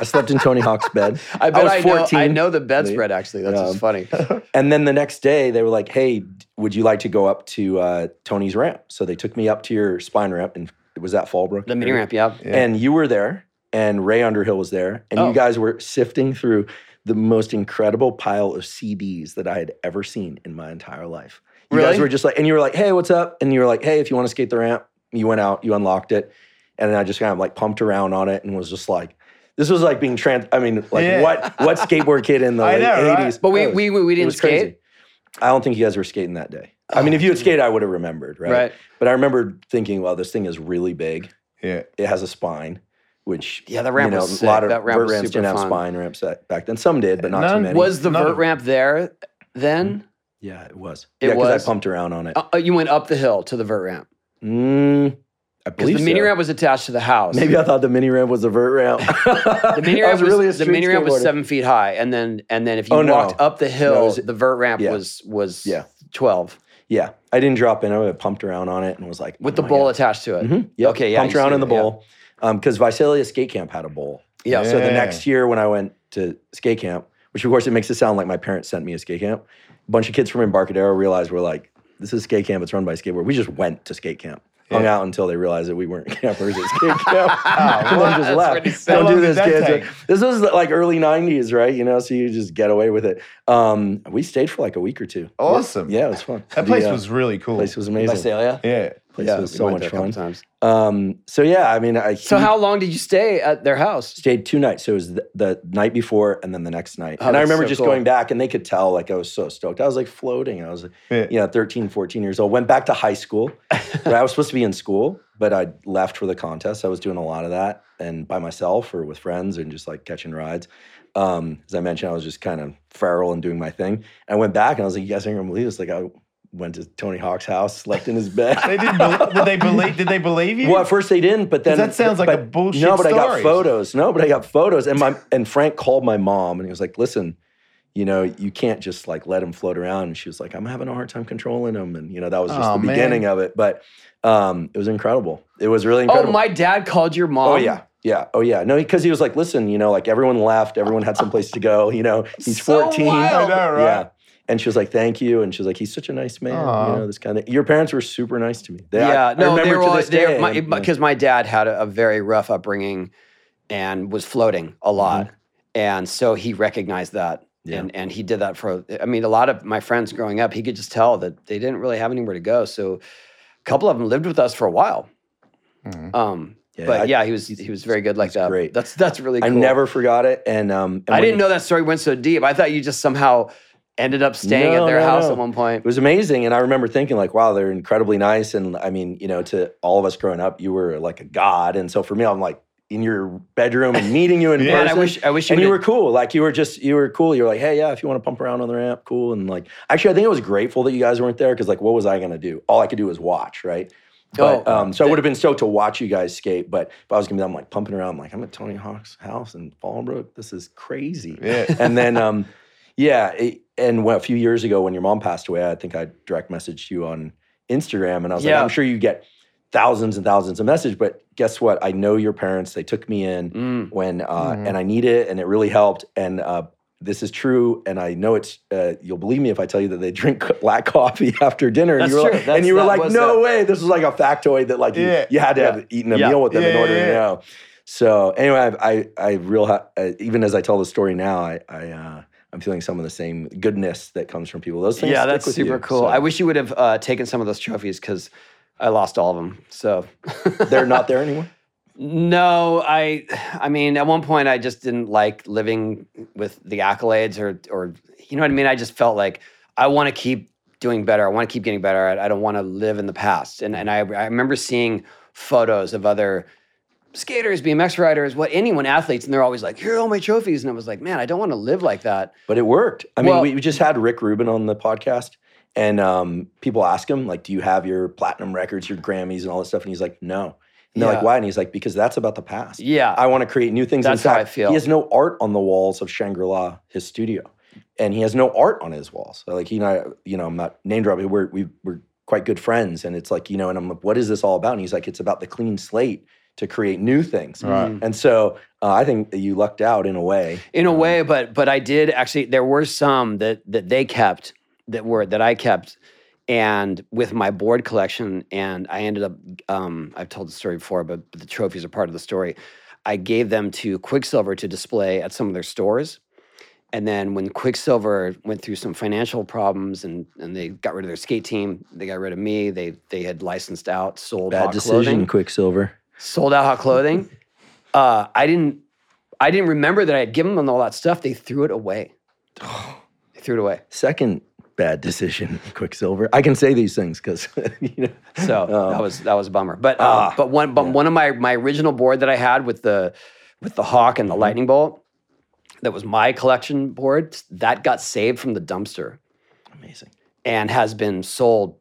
I slept in Tony Hawk's bed. I bet was I, know. 14. I know the bedspread actually. That's just funny. And then the next day, they were like, "Hey, would you like to go up to uh, Tony's ramp?" So they took me up to your spine ramp, and was at Fallbrook. The mini ramp, yeah. Yeah. And you were there, and Ray Underhill was there, and Oh. you guys were sifting through the most incredible pile of CDs that I had ever seen in my entire life. You guys were just like, and you were like, "Hey, what's up?" And you were like, "Hey, if you want to skate the ramp," you went out, you unlocked it, and then I just kind of like pumped around on it and was just like. This was like being trans. I mean, like Yeah. what what skateboard kid in the late know, right? eighties? But we we we, we didn't skate. crazy. I don't think you guys were skating that day. I mean, if you had skated, I would have remembered, right? Right. But I remember thinking, well, this thing is really big. Yeah. It has a spine, which Yeah, the ramp you know, was a lot sick. of That ramp vert was ramps didn't have fun. spine ramps back then. Some did, but not too many. Was the None vert ramp there then? yeah, it was. It yeah, because was? I pumped around on it. Uh, uh, you went up the hill to the vert ramp. Mm, I believe the mini so. ramp was attached to the house. Maybe I thought the mini ramp was a vert ramp. the mini ramp was, really a the mini ramp was seven feet high, and then and then if you Oh, no. walked up the hill, No, the vert ramp yeah. was was Yeah. twelve Yeah, I didn't drop in. I pumped around on it and was like, with oh the bowl God. attached to it. Mhm. Yep. Okay, yeah, pumped around in the yeah. bowl because Visalia Skate Camp had a bowl. Yeah. So the next year when I went to skate camp, which of course it makes it sound like my parents sent me a skate camp, a bunch of kids from Embarcadero realized we're like, this is skate camp. It's run by skateboard. We just went to skate camp. Hung out until they realized that we weren't campers at skate camp. and well, then just left. Don't do this, did that kids. take? This was like early '90s, right? You know, so you just get away with it. Um, we stayed for like a week or two. Awesome. Yeah, it was fun. That place The, uh, was really cool. place was amazing. Visalia. yeah. Place Yeah, was so went much there a couple fun. times. Um, so yeah, I mean, I So he how long did you stay at their house? stayed two nights. So it was the, the night before and then the next night. Oh, and I remember so just cool. going back and they could tell like I was so stoked. I was like floating. I was Yeah. you know 13, 14 years old. Went back to high school. I was supposed to be in school, but I left for the contest. I was doing a lot of that and by myself or with friends and just like catching rides. Um, as I mentioned, I was just kind of feral and doing my thing. And I went back and I was like, you guys aren't gonna believe this. Like I went to Tony Hawk's house, slept in his bed. They didn't. Believe, did they believe? Did they believe you? Well, at first they didn't, but then that sounds like but- a bullshit No, but I got photos. No, but I got photos, and my and Frank called my mom, and he was like, "Listen, you know, you can't just like let him float around." And she was like, "I'm having a hard time controlling him," and you know, that was just Aw, the man. beginning of it. But um, it was incredible. It was really incredible. Oh, my dad called your mom. Oh yeah, yeah, oh yeah. No, because he was like, "Listen, you know, like everyone left, everyone had some place to go. You know, he's So 14. wild. I know, right? Yeah." And she was like, "Thank you," and she was like, "He's such a nice man." Aw. You know, this kind of. Your parents were super nice to me. They, yeah, I, no, they were because my, my dad had a, a very rough upbringing and was floating a lot, and so he recognized that. Mm-hmm. Yeah. And, and he did that for I mean a lot of my friends growing up he could just tell that they didn't really have anywhere to go so a couple of them lived with us for a while Mhm. um Yeah, but I- yeah he was he was very good like that great. that's that's really Cool. I never forgot it, and um, and I didn't you- know that story went so deep I thought you just somehow ended up staying No, at their no, house no. at one point It was amazing, and I remember thinking like, "Wow, they're incredibly nice." And I mean, you know, to all of us growing up, you were like a god, and so for me, I'm like in your bedroom and meeting you in Yeah. Man, person. I wish I wish you and you were cool. Like you were just you were cool. You were like, hey, yeah, if you want to pump around on the ramp, cool. And like, actually, I think I was grateful that you guys weren't there because like, what was I gonna do? All I could do was watch, right? But Oh, um, so I would have been stoked to watch you guys skate. But if I was gonna be, I'm like pumping around, I'm like, I'm at Tony Hawk's house in Fallbrook. This is crazy. Yeah. and then um, yeah, it, and when, a few years ago when your mom passed away, I think I direct messaged you on Instagram, and I was Yeah. like, I'm sure you get thousands and thousands of messages, but guess what? I know your parents. They took me in Mm. when uh, Mhm. and I need it, and it really helped. And uh, this is true, and I know it's. Uh, you'll believe me if I tell you that they drink black coffee after dinner. That's and you were true. like, That's- and you were like, no a- way. This was like a factoid that like you, Yeah. you had to Yeah. have eaten a Yeah. meal with them in order yeah, to know. So anyway, I I, I real ha- uh, even as I tell the story now, I I. I'm feeling some of the same goodness that comes from people. Those things, yeah that's super you. cool So I wish you would have uh, taken some of those trophies because I lost all of them so they're not there anymore. No, I I mean at one point I just didn't like living with the accolades or or you know what I mean? I just felt like I want to keep doing better. I want to keep getting better. I, I don't want to live in the past. And and I I remember seeing photos of other skaters, BMX riders, what anyone athletes and they're always like, "Here are all my trophies." And I was like, "Man, I don't want to live like that." But it worked. I mean, Well- we, we just had Rick Rubin on the podcast, and um, people ask him, like, do you have your platinum records, your Grammys, and all this stuff? And he's like, no. And they're Yeah. like, why? And he's like, because that's about the past. Yeah. I want to create new things. That's how I feel. He has no art on the walls of Shangri La, his studio, and he has no art on his walls. So like he and I, you know, I'm not name dropping. We're we, we're quite good friends, and it's like you know, and I'm like, what is this all about? And he's like, it's about the clean slate to create new things. Right. Mm. And so uh, I think that you lucked out in a way. in a way but but i did actually there were some that that they kept that were that i kept and with my board collection and i ended up um, i've told the story before but, but the trophies are part of the story i gave them to Quiksilver to display at some of their stores and then when Quiksilver went through some financial problems and, and they got rid of their skate team they got rid of me they they had licensed out sold Bad decision, clothing Quiksilver. Sold out hot clothing. uh, I didn't I didn't remember that I had given them all that stuff. They threw it away. they threw it away. Second bad decision, Quiksilver. I can say these things because you know. So Um, that was that was a bummer. But ah, but one but one of my my original board that I had with the with the hawk and the lightning bolt that was my collection board that got saved from the dumpster Amazing. and has been sold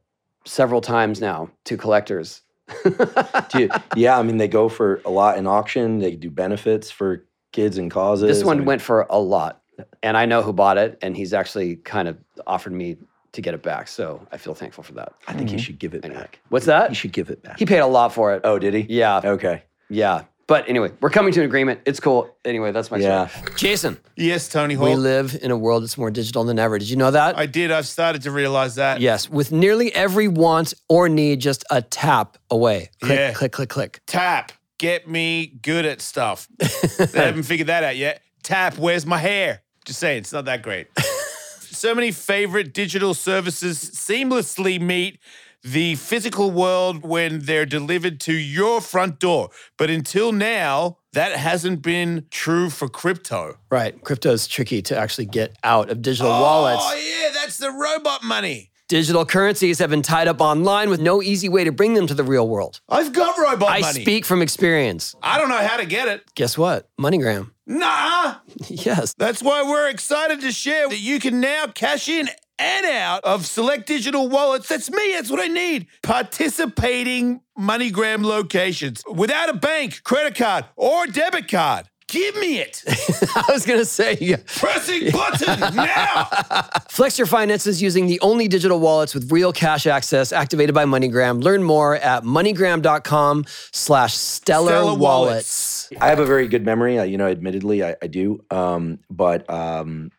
several times now to collectors Do you- yeah, I mean, they go for a lot in auction. They do benefits for kids and causes. This I one mean, went for a lot, and I know who bought it, and he's actually kind of offered me to get it back. So I feel thankful for that. I think he mm-hmm. should give it Anyway, back. what's that? He should give it back. He paid a lot for it. oh, did he? Yeah, Okay. yeah. But anyway, we're coming to an agreement. It's cool. Anyway, that's my Yeah. story. Jason, Yes, Tony we live in a world that's more digital than ever. Did you know that? I did. I've started to realize that. yes, with nearly every want or need just a tap away. Click, Yeah. click, click, click. Tap, get me good at stuff. they haven't figured that out yet. Tap, where's my hair? Just saying, it's not that great. so many favorite digital services seamlessly meet the physical world when they're delivered to your front door. But until now, that hasn't been true for crypto. Right. Crypto is tricky to actually get out of digital wallets. Oh, yeah, that's the robot money. Digital currencies have been tied up online with no easy way to bring them to the real world. I've got robot I money. speak from experience. I don't know how to get it. Guess what? MoneyGram. Nah. yes. That's why we're excited to share that you can now cash in and out of select digital wallets. That's me. That's what I need. Participating MoneyGram locations without a bank, credit card, or debit card. Give me it. I was going to say, yeah. Pressing button now. flex your finances using the only digital wallets with real cash access activated by MoneyGram. Learn more at moneygram.com slash stellar Stellar wallets. I have a very good memory. uh, You know, admittedly, I, I do. Um, but um,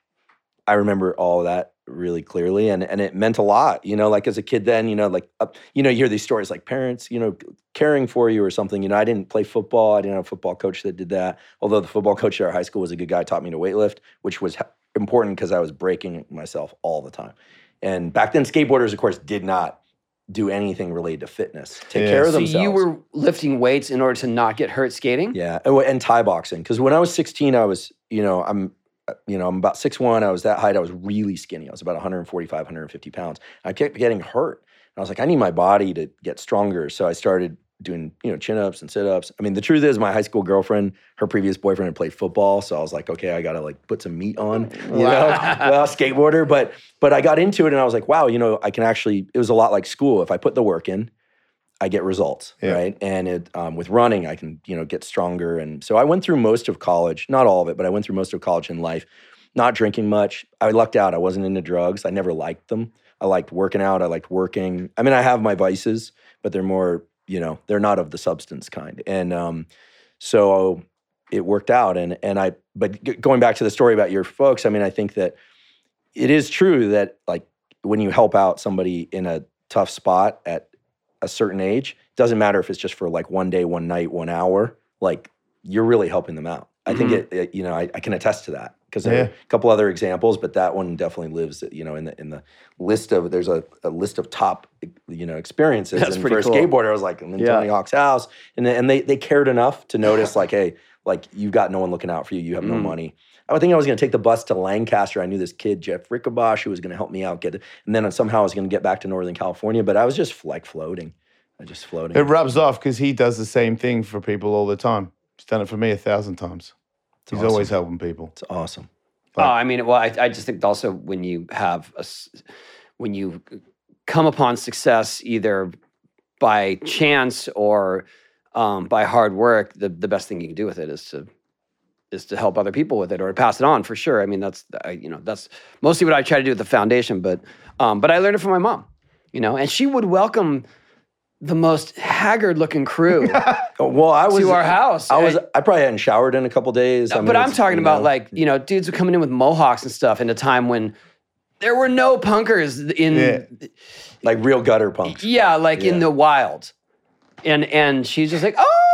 I remember all of that really clearly, and and it meant a lot. You know, like as a kid, then you know, like uh, you know, you hear these stories like parents, you know, caring for you or something. You know, I didn't play football. I didn't have a football coach that did that. Although the football coach at our high school was a good guy, taught me to weightlift, which was important because I was breaking myself all the time. And back then, skateboarders, of course, did not do anything related to fitness. Take Yeah. care of So themselves. you were lifting weights in order to not get hurt skating? Yeah, and, and Thai boxing. Because when I was 16, I was, you know, I'm, you know, I'm about 6'1". I was that height. I was really skinny. I was about 145, 150 pounds. I kept getting hurt. And I was like, I need my body to get stronger. So I started doing, you know, chin ups and sit ups. I mean, the truth is, my high school girlfriend, her previous boyfriend had played football. So I was like, okay, I got to like put some meat on, oh, you know, well, skateboarder. But, but I got into it and I was like, wow, you know, I can actually, it was a lot like school. If I put the work in, I get results, Yeah. right? And it um, with running, I can you know get stronger. And so I went through most of college, not all of it, but I went through most of college in life, not drinking much. I lucked out. I wasn't into drugs. I never liked them. I liked working out. I liked working. I mean, I have my vices, but they're more you know they're not of the substance kind. And um, so it worked out. And and I but g- going back to the story about your folks, I mean, I think that it is true that like when you help out somebody in a tough spot at a certain age, doesn't matter if it's just for like one day, one night, one hour, like you're really helping them out. I think it, it- you know, I, I can attest to that because there are Yeah. a couple other examples, but that one definitely lives, you know, in the in the list of there's a, a list of top, you know, experiences. That's and pretty for cool. a skateboarder, I was like, I'm in Yeah. Tony Hawk's house, and and they they cared enough to notice like, hey, like you've got no one looking out for you. You have no Mm. money. I think I was going to take the bus to Lancaster. I knew this kid Jeff Rickabosh who was going to help me out get it, and then somehow I was going to get back to Northern California. But I was just like floating, I just floating. It rubs off because he does the same thing for people all the time. He's done it for me a thousand times. He's awesome. always helping people. It's awesome. Oh, I mean, well, I, I just think also when you have a, when you come upon success either by chance or um, by hard work, the the best thing you can do with it is to is to help other people with it or to pass it on for sure. I mean, that's I, you know that's mostly what I try to do with the foundation, but um, but I learned it from my mom, you know, and she would welcome the most haggard looking crew well, I was to our house. I was. I probably hadn't showered in a couple days. I mean, but I'm talking about know, like you know dudes were coming in with mohawks and stuff in a time when there were no punkers in Yeah. yeah, like real gutter punks. Yeah, like in the wild, and and she's just like oh like how did you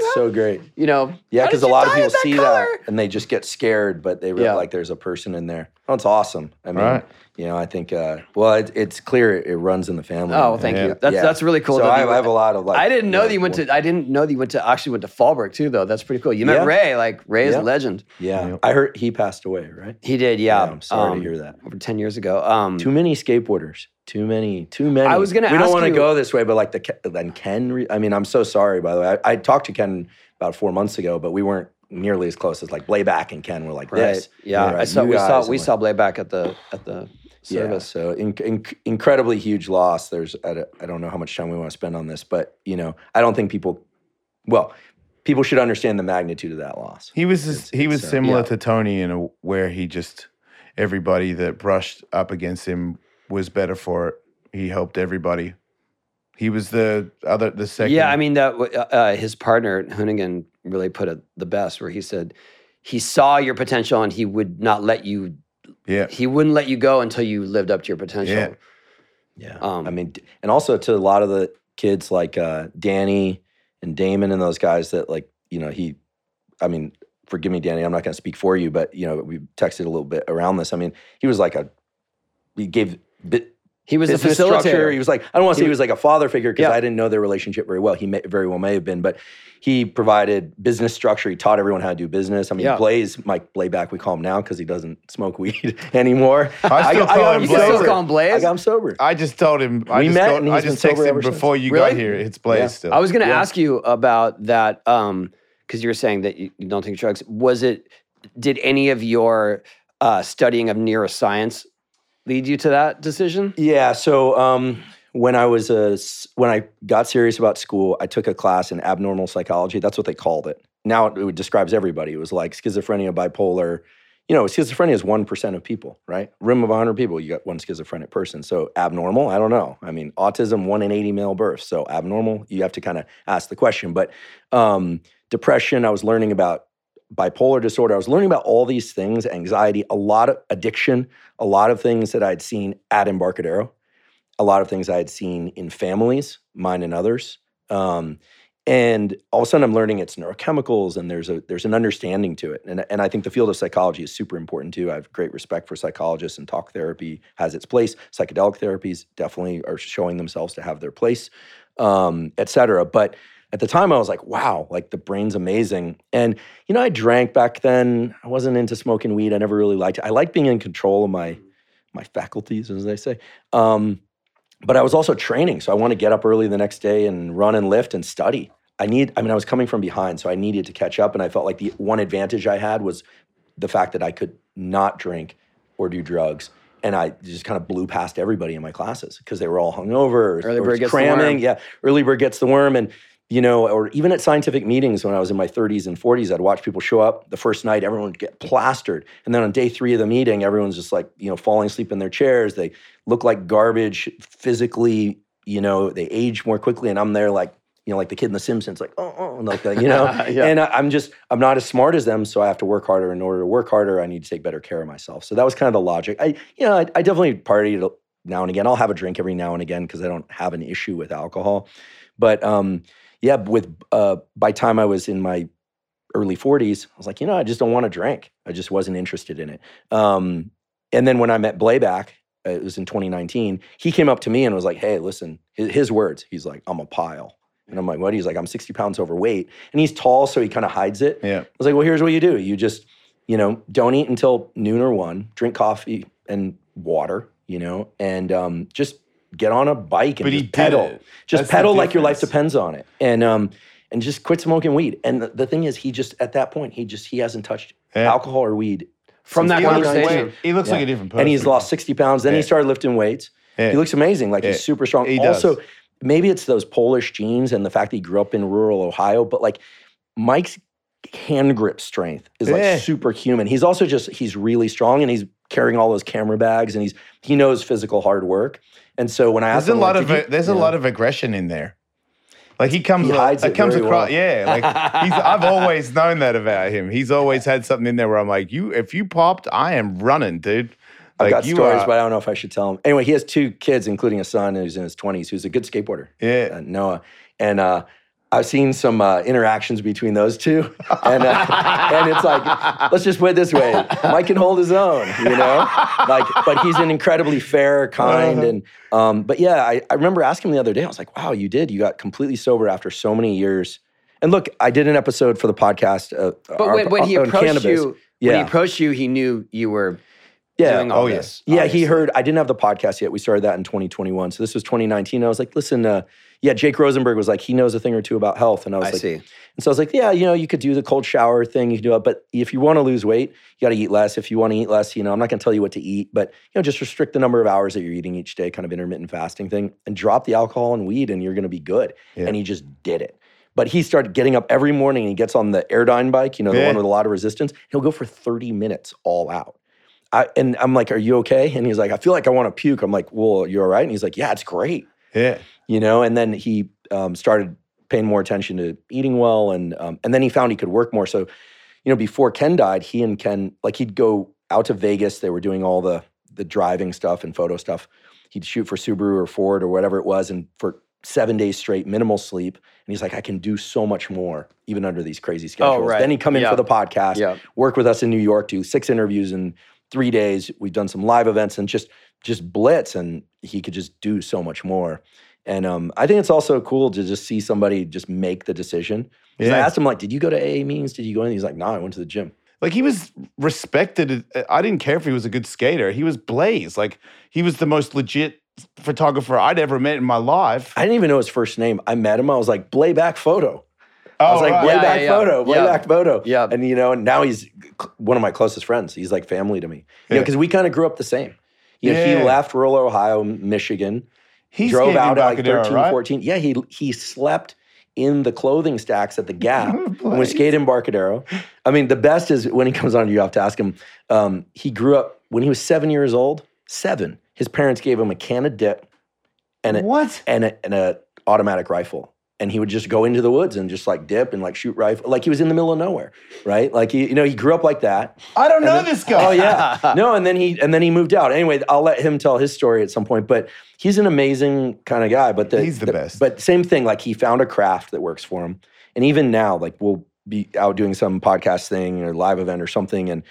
That's so great. you know Yeah, because a lot of people see color? that and they just get scared, but they really Yeah. like there's a person in there. Oh, it's awesome. I mean, Right. you know, I think. Uh, well, it, it's clear it runs in the family. Oh, thank Yeah. you. That's Yeah. that's really cool. So I, I have a lot of like. I didn't know you that you went work- to. I didn't know that you went to actually went to Fallbrook too, though. That's pretty cool. You met Yeah. Ray. Like Ray is Yeah. a legend. Yeah, Yeah. I heard he passed away. Right. He did. Yeah. Yeah, I'm sorry Um, to hear that. Over ten years ago. Um, Too many skateboarders. Too many. Too many. I was gonna We don't want to go this way, but like the Ke- then Ken. Re- I mean, I'm so sorry. By the way, I, I talked to Ken about four months ago, but we weren't nearly as close as like Blabac and Ken were like right. this. Yeah. Right, I saw. We saw. We like- saw Blabac at the at the service. So in, in, incredibly huge loss. There's I don't- I don't know how much time we want to spend on this, but you know I don't think people. Well, people should understand the magnitude of that loss. He was It's- he was it's, uh, similar yeah. to Tony in a where he just everybody that brushed up against him was better for it. He helped everybody. He was the other the second. Yeah, I mean that w- uh, uh, his partner Hoonigan really put it the best, where he said he saw your potential and he would not let you. yeah. He wouldn't let you go until you lived up to your potential. Yeah. Yeah. Um, I mean, and also to a lot of the kids like uh, Danny and Damon and those guys that like, you know, he, I mean, forgive me, Danny, I'm not going to speak for you, but you know, we texted a little bit around this. I mean, he was like a, he gave bit, He was a business facilitator. He was like, I don't want to say He he was like a father figure because Yeah. I didn't know their relationship very well. He may, very well may have been, but he provided business structure. He taught everyone how to do business. I mean, Yeah. Blaze, Mike Blabac, we call him now because he doesn't smoke weed anymore. I still call got him him Blaze. You still call him Blaze? I got him sober. I just told him. I We just met told- and I he's just been sober texted him ever since. before you Really? got here. It's Blaze Yeah. still. I was going to Yeah. ask you about that because you were saying that you, you don't take drugs. Was it? Did any of your uh, studying of neuroscience lead you to that decision? Yeah. So um, when I was a when I got serious about school, I took a class in abnormal psychology. That's what they called it. Now it, it describes everybody. It was like schizophrenia, bipolar. You know, schizophrenia is one percent of people, right? Room of hundred people, you got one schizophrenic person. So abnormal, I don't know. I mean, autism, one in eighty male births. So abnormal, you have to kind of ask the question. But um, depression, I was learning about bipolar disorder. I was learning about all these things, anxiety, a lot of addiction, a lot of things that I'd seen at Embarcadero, a lot of things I had seen in families, mine and others. Um, and all of a sudden I'm learning it's neurochemicals and there's a there's an understanding to it. And, and I think the field of psychology is super important too. I have great respect for psychologists and talk therapy has its place. Psychedelic therapies definitely are showing themselves to have their place, um, et cetera. But at the time I was like, wow, like the brain's amazing. And you know, I drank back then. I wasn't into smoking weed. I never really liked it. I like being in control of my my faculties, as they say. Um, but I was also training, so I want to get up early the next day and run and lift and study. I need. I mean, I was coming from behind, so I needed to catch up. And I felt like the one advantage I had was the fact that I could not drink or do drugs. And I just kind of blew past everybody in my classes because they were all hungover or, Early or bird gets the cramming. worm. Yeah, early bird gets the worm. And you know, or even at scientific meetings when I was in my 30s and 40s, I'd watch people show up the first night, everyone would get plastered. And then on day three of the meeting, everyone's just like, you know, falling asleep in their chairs. They look like garbage physically, you know, they age more quickly. And I'm there like, you know, like the kid in The Simpsons, like, oh, oh, like that, you know? Yeah. And I, I'm just, I'm not as smart as them. So I have to work harder. In order to work harder, I need to take better care of myself. So that was kind of the logic. I, you know, I, I definitely party now and again. I'll have a drink every now and again because I don't have an issue with alcohol. But, um, yeah, with uh, by time I was in my early 40s, I was like, you know, I just don't want to drink. I just wasn't interested in it. Um, and then when I met Blabac, uh, it was in 2019. He came up to me and was like, "Hey, listen." His, his words. He's like, "I'm a pile," and I'm like, "What?" He's like, "I'm 60 pounds overweight," and he's tall, so he kind of hides it. Yeah. I was like, well, here's what you do. You just, you know, don't eat until noon or one, drink coffee and water, you know, and um, just get on a bike and But he just did pedal. it. Just That's pedal like your life depends on it. And um, and just quit smoking weed. And the, the thing is, he just at that point, he just he hasn't touched Yeah. alcohol or weed From since that He looks, 2019. conversation. he looks Yeah. like a different person. And he's lost 60 pounds. Then Yeah. he started lifting weights. Yeah. He looks amazing. Like Yeah. he's super strong. He does. also, maybe it's those Polish genes and the fact that he grew up in rural Ohio, but like Mike's hand grip strength is like Yeah. superhuman. He's also just he's really strong and he's carrying all those camera bags and he's he knows physical hard work. And so when I asked There's a him, lot like, of "Did you-" there's a lot of aggression in there. Like he comes, He hides it comes across. well. Yeah, like he's. I've always known that about him. He's always had something in there where I'm like, you. If you popped, I am running, dude. I've Like got you stories, are- but I don't know if I should tell him. Anyway, he has two kids, including a son who's in his 20s, who's a good skateboarder. yeah. uh, Noah. And uh, I've seen some uh, interactions between those two, and uh, and it's like, let's just put it this way: Mike can hold his own, you know. Like, but he's an incredibly fair, kind, Uh-huh. and um, but yeah, I, I remember asking him the other day. I was like, wow, you did. You got completely sober after so many years. And look, I did an episode for the podcast. Uh, But our- when, when he approached cannabis. you, when he approached you, he knew you were Yeah. Oh, this. Yeah, obviously. he heard. I didn't have the podcast yet. We started that in 2021. So this was 2019. I was like, listen, uh, yeah, Jake Rosenberg was like, he knows a thing or two about health. And I was I like, see. and so I was like, yeah, you know, you could do the cold shower thing. You can do it. But if you want to lose weight, you got to eat less. If you want to eat less, you know, I'm not going to tell you what to eat, but, you know, just restrict the number of hours that you're eating each day, kind of intermittent fasting thing, and drop the alcohol and weed, and you're going to be good. Yeah. And he just did it. But he started getting up every morning and he gets on the Airdyne bike, you know, the Yeah. one with a lot of resistance. He'll go for 30 minutes all out. I, and I'm like, "Are you okay?" And he's like, "I feel like I want to puke." I'm like, "Well, you're all right?" And he's like, "Yeah, it's great." Yeah. You know. And then he um, started paying more attention to eating well, and um, and then he found he could work more. So, you know, before Ken died, he and Ken like he'd go out to Vegas. They were doing all the the driving stuff and photo stuff. He'd shoot for Subaru or Ford or whatever it was, and for seven days straight, minimal sleep. And he's like, I can do so much more even under these crazy schedules. Oh, right. Then he'd come in Yeah. for the podcast Yeah. work with us in New York, do six interviews in three days. We've done some live events and just just blitz, and he could just do so much more. And um, I think it's also cool to just see somebody just make the decision. 'Cause I asked him like, "Did you go to AA meetings? Did you go in?" He's like, "No, I went to the gym." Like he was respected. I didn't care if he was a good skater. He was Blaze. Like he was the most legit photographer I'd ever met in my life. I didn't even know his first name. I met him. I was like, "Blabac photo." Oh, I was like, right. Yeah, "Blabac yeah, photo, Yeah. Blabac photo." Yeah. And you know, and now he's one of my closest friends. He's like family to me. You know, because we kind of grew up the same. You know, he left rural Ohio, Michigan. He drove out at like Embarcadero, 13, right? 14. Yeah, he he slept in the clothing stacks at the Gap and Blaze. skating Embarcadero. I mean, the best is when he comes on, you have to ask him. Um, he grew up when he was seven years old. Seven. His parents gave him a can of dip and a, What? and a, and a automatic rifle. And he would just go into the woods and just like dip and like shoot rifle, like he was in the middle of nowhere, right? Like he, you know, he grew up like that. I don't know then- this guy. Oh yeah, no, and then he and then he moved out. Anyway, I'll let him tell his story at some point. But he's an amazing kind of guy. But the, He's the best. But same thing, like he found a craft that works for him. And even now, like we'll be out doing some podcast thing or live event or something, and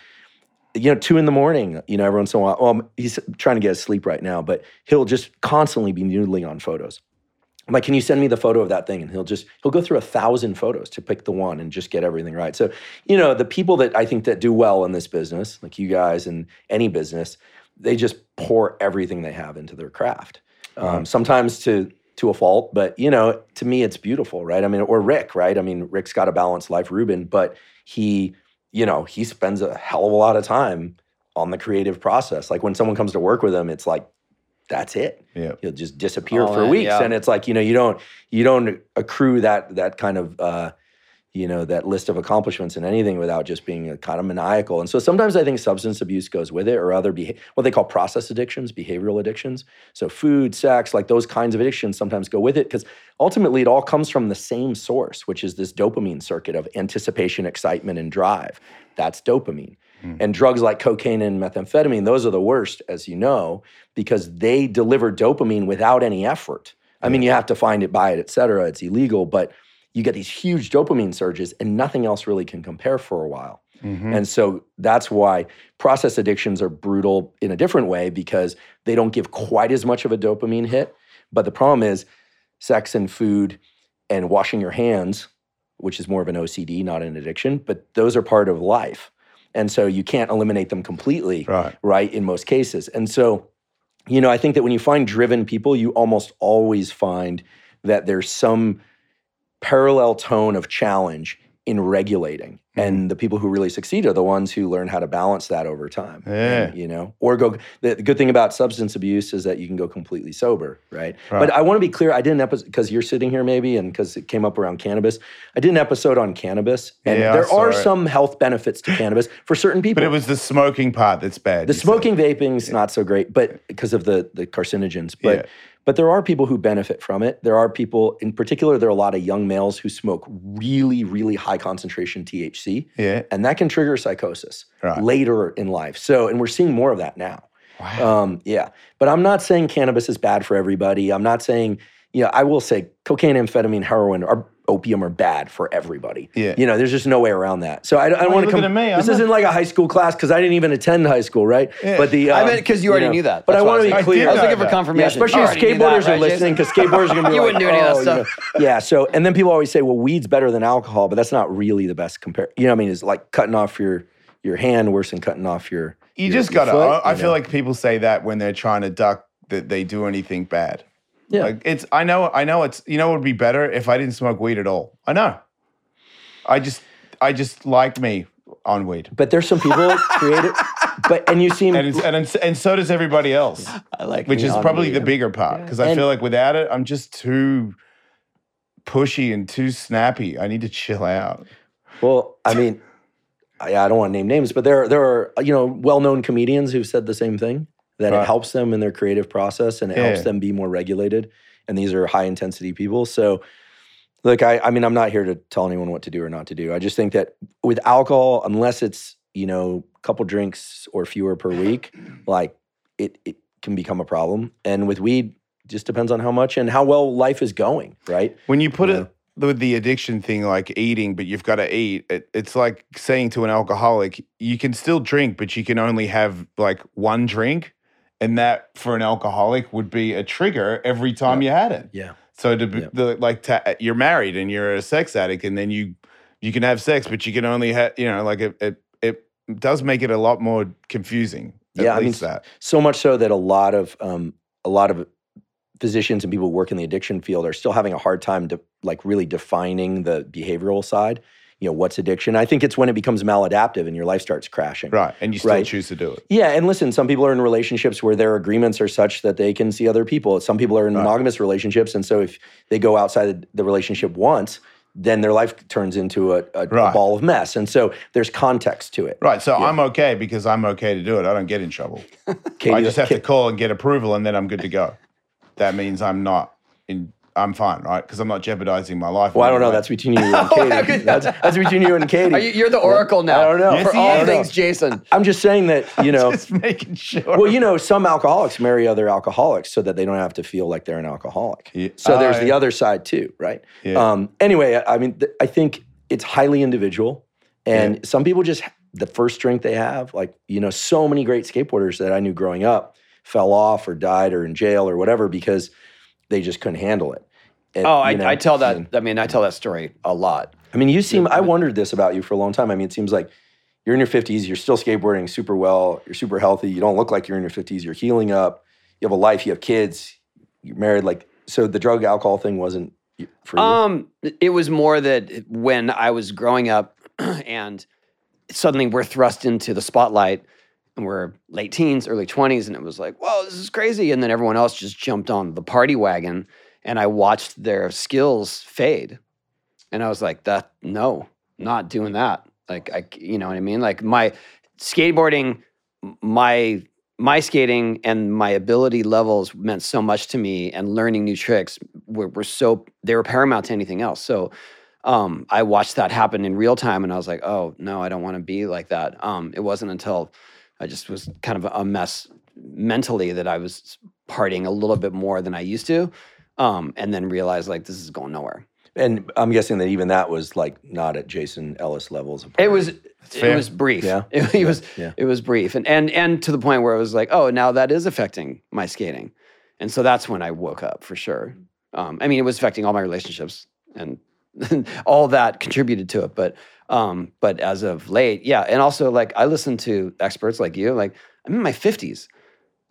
you know, two in the morning, you know, every once in a while. Well, he's trying to get his sleep right now, but he'll just constantly be noodling on photos. I'm like, can you send me the photo of that thing? And he'll just he'll go through a thousand photos to pick the one and just get everything right. So, you know, the people that I think that do well in this business, like you guys and any business, they just pour everything they have into their craft. Um, sometimes to to a fault, but you know, to me, it's beautiful, right? I mean, or Rick, right? I mean, Rick's got a balanced life, Rubin, but he, you know, he spends a hell of a lot of time on the creative process. Like when someone comes to work with him, it's like that's it. Yeah. he'll just disappear All for in, weeks. yeah. and it's like you know you don't you don't accrue that that kind of uh you know that list of accomplishments and anything without just being a kind of maniacal. And so sometimes i think substance abuse goes with it or other beha- what they call process addictions behavioral addictions. So food sex like those kinds of addictions sometimes go with it because ultimately it all comes from the same source which is this dopamine circuit of anticipation excitement and drive. That's dopamine and drugs like cocaine and methamphetamine, those are the worst, as you know, because they deliver dopamine without any effort. I mean, you have to find it, buy it, et cetera. It's illegal, but you get these huge dopamine surges and nothing else really can compare for a while. Mhm. And so that's why process addictions are brutal in a different way because they don't give quite as much of a dopamine hit. But the problem is sex and food and washing your hands, which is more of an OCD, not an addiction, but those are part of life. And so you can't eliminate them completely, Right. right, in most cases. And so, you know, I think that when you find driven people, you almost always find that there's some parallel tone of challenge in regulating. Mm-hmm. And the people who really succeed are the ones who learn how to balance that over time. Yeah. And, you know, or go. The, the good thing about substance abuse is that you can go completely sober, right? Right. But I want to be clear. I did an episode because you're sitting here, maybe, and because it came up around cannabis. I did an episode on cannabis, and Yeah, there are it. some health benefits to cannabis for certain people. But it was the smoking part that's bad. The you said. smoking vaping's not so great, but because of the the carcinogens. But Yeah. But there are people who benefit from it. There are people, in particular, there are a lot of young males who smoke really, really high concentration THC, Yeah. and that can trigger psychosis Right. later in life. So, and we're seeing more of that now. Wow. Um, yeah, but I'm not saying cannabis is bad for everybody. I'm not saying, you know, I will say cocaine, amphetamine, heroin, or opium are bad for everybody. Yeah. you know, there's just no way around that. So I, I don't want to come. at me. I'm This not- isn't like a high school class because I didn't even attend high school, right? Yeah. But the I um, meant because you already know, knew that. But I want to be like- I clear. I was looking for that. Yeah, confirmation. especially if knew that, skateboarders are listening, because skateboarders are going to be You like, wouldn't do any of that "Oh," you know. stuff. Yeah. So, and then people always say, "Well, weed's better than alcohol," but that's not really the best compare. You know, what I mean, it's like cutting off your your hand, worse than cutting off your. You your- just gotta. foot, I, I you feel like people say that when they're trying to duck that they do anything bad. Yeah. Like it's. I know. I know. It's. You know. What would be better if I didn't smoke weed at all. I know. I just. I just like me on weed, But there's some people creative, but and you seem and it's, and it's, and so does everybody else, I like which me is on probably weed. the bigger part because I And- feel like without it, I'm just too pushy and too snappy. I need to chill out. Well, I mean, I, I don't want to name names, but there there are you know well known comedians who've said the same thing that Right. it helps them in their creative process and it helps them be more regulated. And these are high intensity people, so. Look, I, I mean, I'm not here to tell anyone what to do or not to do. I just think that with alcohol, unless it's, you know, a couple drinks or fewer per week, like it, it can become a problem. And with weed, just depends on how much and how well life is going, right? When you put Yeah. it with the addiction thing, like eating, but you've got to eat, it, it's like saying to an alcoholic, you can still drink, but you can only have like one drink. And that for an alcoholic would be a trigger every time you had it. Yeah. So to be, Yeah. the, like to, you're married and you're a sex addict, and then you you can have sex, but you can only have you know like it it, it does make it a lot more confusing. At Yeah, I mean, that. so much so that a lot of um, a lot of physicians and people who work in the addiction field are still having a hard time to like really defining the behavioral side you know what's addiction i think it's when it becomes maladaptive and your life starts crashing Right, and you still Right. choose to do it. yeah and listen some people are in relationships where their agreements are such that they can see other people some people are in Right. monogamous relationships and so if they go outside the relationship once then their life turns into a, a, a ball of mess and so there's context to it Right, so Yeah. I'm okay because I'm okay to do it. I don't get in trouble. I just have to call and get approval, and then I'm good to go. That means I'm not in. I'm fine, right? Because I'm not jeopardizing my life. well, I don't know. anyway. That's between you and Oh, Katie. that's, that's between you and Katie. Are you, you're the oracle now. I don't know. Yes, for all is. things Jason. I'm just saying that you know. just making sure. well, you know, some alcoholics marry other alcoholics so that they don't have to feel like they're an alcoholic. Yeah. So there's the other side too, right? Yeah. Um, anyway, I I mean, th- I think it's highly individual, and some people just the first drink they have, like you know, so many great skateboarders that I knew growing up fell off or died or in jail or whatever because they just couldn't handle it. And, Oh, I, know, I tell that. and- I mean, I tell that story a lot. I mean, you seem. I wondered this about you for a long time. I mean, it seems like you're in your 50s. You're still skateboarding super well. You're super healthy. You don't look like you're in your 50s. You're healing up. You have a life. You have kids. You're married. Like, so the drug alcohol thing wasn't for you. Um, it was more that when I was growing up, and suddenly we're thrust into the spotlight, and we're late teens, early twenties, and it was like, whoa, this is crazy. And then everyone else just jumped on the party wagon, and I watched their skills fade, and I was like, that no, not doing that. Like I, you know what I mean? Like my skateboarding, my my skating and my ability levels meant so much to me and learning new tricks were, were so they were paramount to anything else so um, i watched that happen in real time and i was like oh no i don't want to be like that um, it wasn't until i just was kind of a mess mentally that i was partying a little bit more than i used to um, and then realized like this is going nowhere and I'm guessing that even that was like not at Jason Ellis levels. Of It was it was brief. Yeah. It, it was yeah. it was brief. And and and to the point where it was like, oh, now that is affecting my skating. And so that's when I woke up for sure. Um, I mean, it was affecting all my relationships and all that contributed to it. But um, but as of late, yeah. And also like I listen to experts like you, like I'm in my 50s.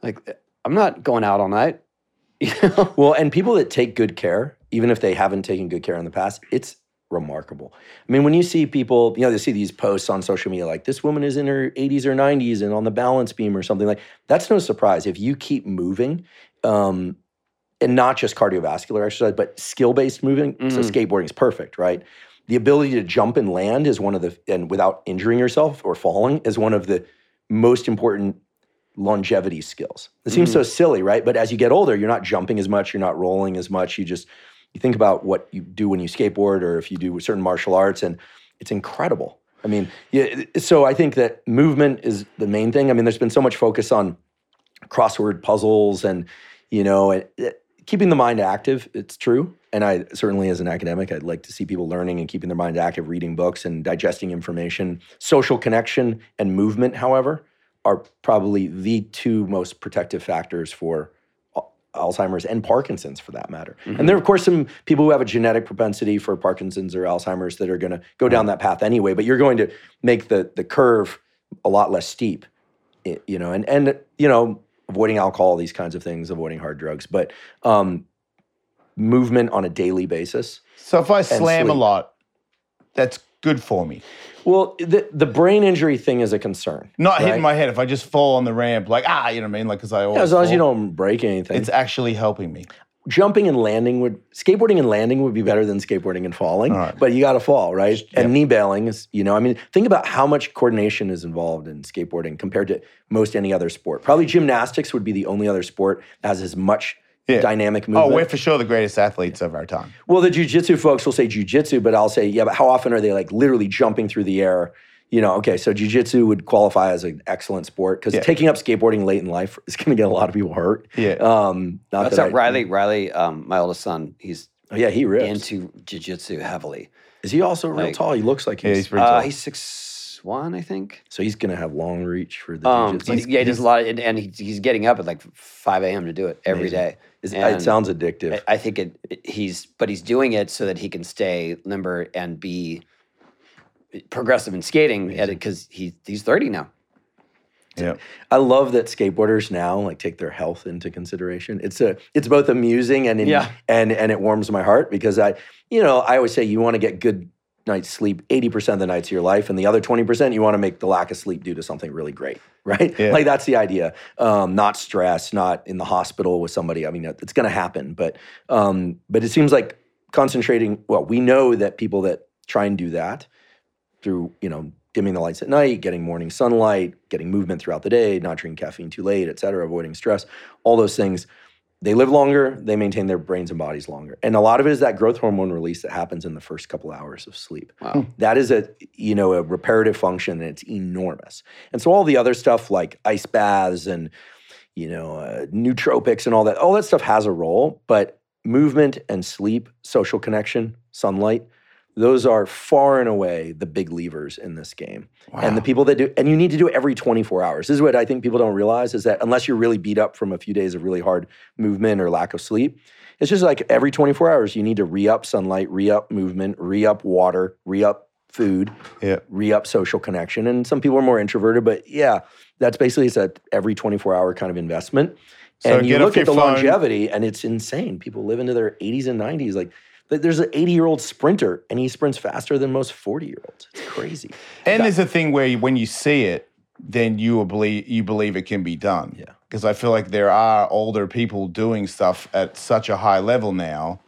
Like I'm not going out all night. You know? Well, and people that take good care, even if they haven't taken good care in the past, it's remarkable. I mean, when you see people, you know, they see these posts on social media like this woman is in her 80s or 90s and on the balance beam or something like that's no surprise. If you keep moving, um, and not just cardiovascular exercise, but skill based moving, so Mhm. skateboarding is perfect, right? The ability to jump and land is one of the, and without injuring yourself or falling, is one of the most important longevity skills. It seems so mm. silly, right? But as you get older, you're not jumping as much, you're not rolling as much. You just you think about what you do when you skateboard or if you do certain martial arts, and it's incredible. I mean, yeah. So I think that movement is the main thing. I mean, there's been so much focus on crossword puzzles and you know it, it- keeping the mind active. It's true, and I certainly, as an academic, I'd like to see people learning and keeping their mind active, reading books and digesting information. Social connection and movement, however, are probably the two most protective factors for Alzheimer's and Parkinson's for that matter. Mm-hmm. And there are, of course, some people who have a genetic propensity for Parkinson's or Alzheimer's that are going to go down that path anyway, but you're going to make the, the curve a lot less steep, you know, and and you know, avoiding alcohol, these kinds of things, avoiding hard drugs, but um, movement on a daily basis. So if I slam a lot, that's good for me. Well, the the brain injury thing is a concern. Not right? hitting my head. If I just fall on the ramp, like ah, you know what I mean? Like because I always Yeah, as long as you don't break anything. It's actually helping me. Jumping and landing would skateboarding and landing would be better than skateboarding and falling All right. but you got to fall right Yep. and knee bailing is you know i mean think about how much coordination is involved in skateboarding compared to most any other sport probably gymnastics would be the only other sport that has as much Yeah. dynamic movement. Oh, movement we're for sure the greatest athletes of our time. well the jujitsu folks will say jujitsu but i'll say yeah but how often are they like literally jumping through the air you know okay so jujitsu would qualify as an excellent sport because Yeah. taking up skateboarding late in life is going to get a lot of people hurt Yeah. um not That's that how I- Riley. Riley, um, my oldest son, he's oh, yeah he rips into jujitsu heavily. Is he also real Like- tall? He looks like Yeah, he's, he's pretty Uh, tall. he's six one, I think. so he's gonna have long reach for the Um, jiu-jitsu. he- yeah, he does a lot, of, and, and he, he's getting up at like five a.m. to do it every Amazing. day. Is- and- it sounds addictive. I, I think it, it- He's, but he's doing it so that he can stay limber and be progressive in skating at it because he he's thirty now. Yeah. I love that skateboarders now like take their health into consideration. It's a it's both amusing and in, Yeah. and and it warms my heart because I you know I always say you want to get good night's sleep 80% of the nights of your life and the other 20% you want to make the lack of sleep due to something really great right Yeah. like that's the idea um, not stress not in the hospital with somebody i mean it's going to happen but um, but it seems like concentrating well we know that people that try and do that through you know dimming the lights at night getting morning sunlight getting movement throughout the day not drinking caffeine too late et cetera avoiding stress all those things. They live longer they maintain their brains and bodies longer. And a lot of it is that growth hormone release that happens in the first couple hours of sleep. Wow. that is a you know a reparative function and it's enormous. And so all the other stuff like ice baths and you know uh, nootropics and all that all that stuff has a role but movement and sleep social connection sunlight those are far and away the big levers in this game. And the people that do and you need to do it every 24 hours. This is what i think people don't realize is that unless you're really beat up from a few days of really hard movement or lack of sleep it's just like every 24 hours you need to re-up sunlight re-up movement re-up water re-up food Yeah. re-up social connection. And some people are more introverted but yeah that's basically it's a every 24 hour kind of investment. So and you look at the phone. longevity and it's insane. People live into their 80s and 90s like th- there's an 80 year old sprinter and he sprints faster than most 40 year olds it's crazy And there's a thing where when you see it, then you believe you believe it can be done. Yeah. Because I feel like there are older people doing stuff at such a high level now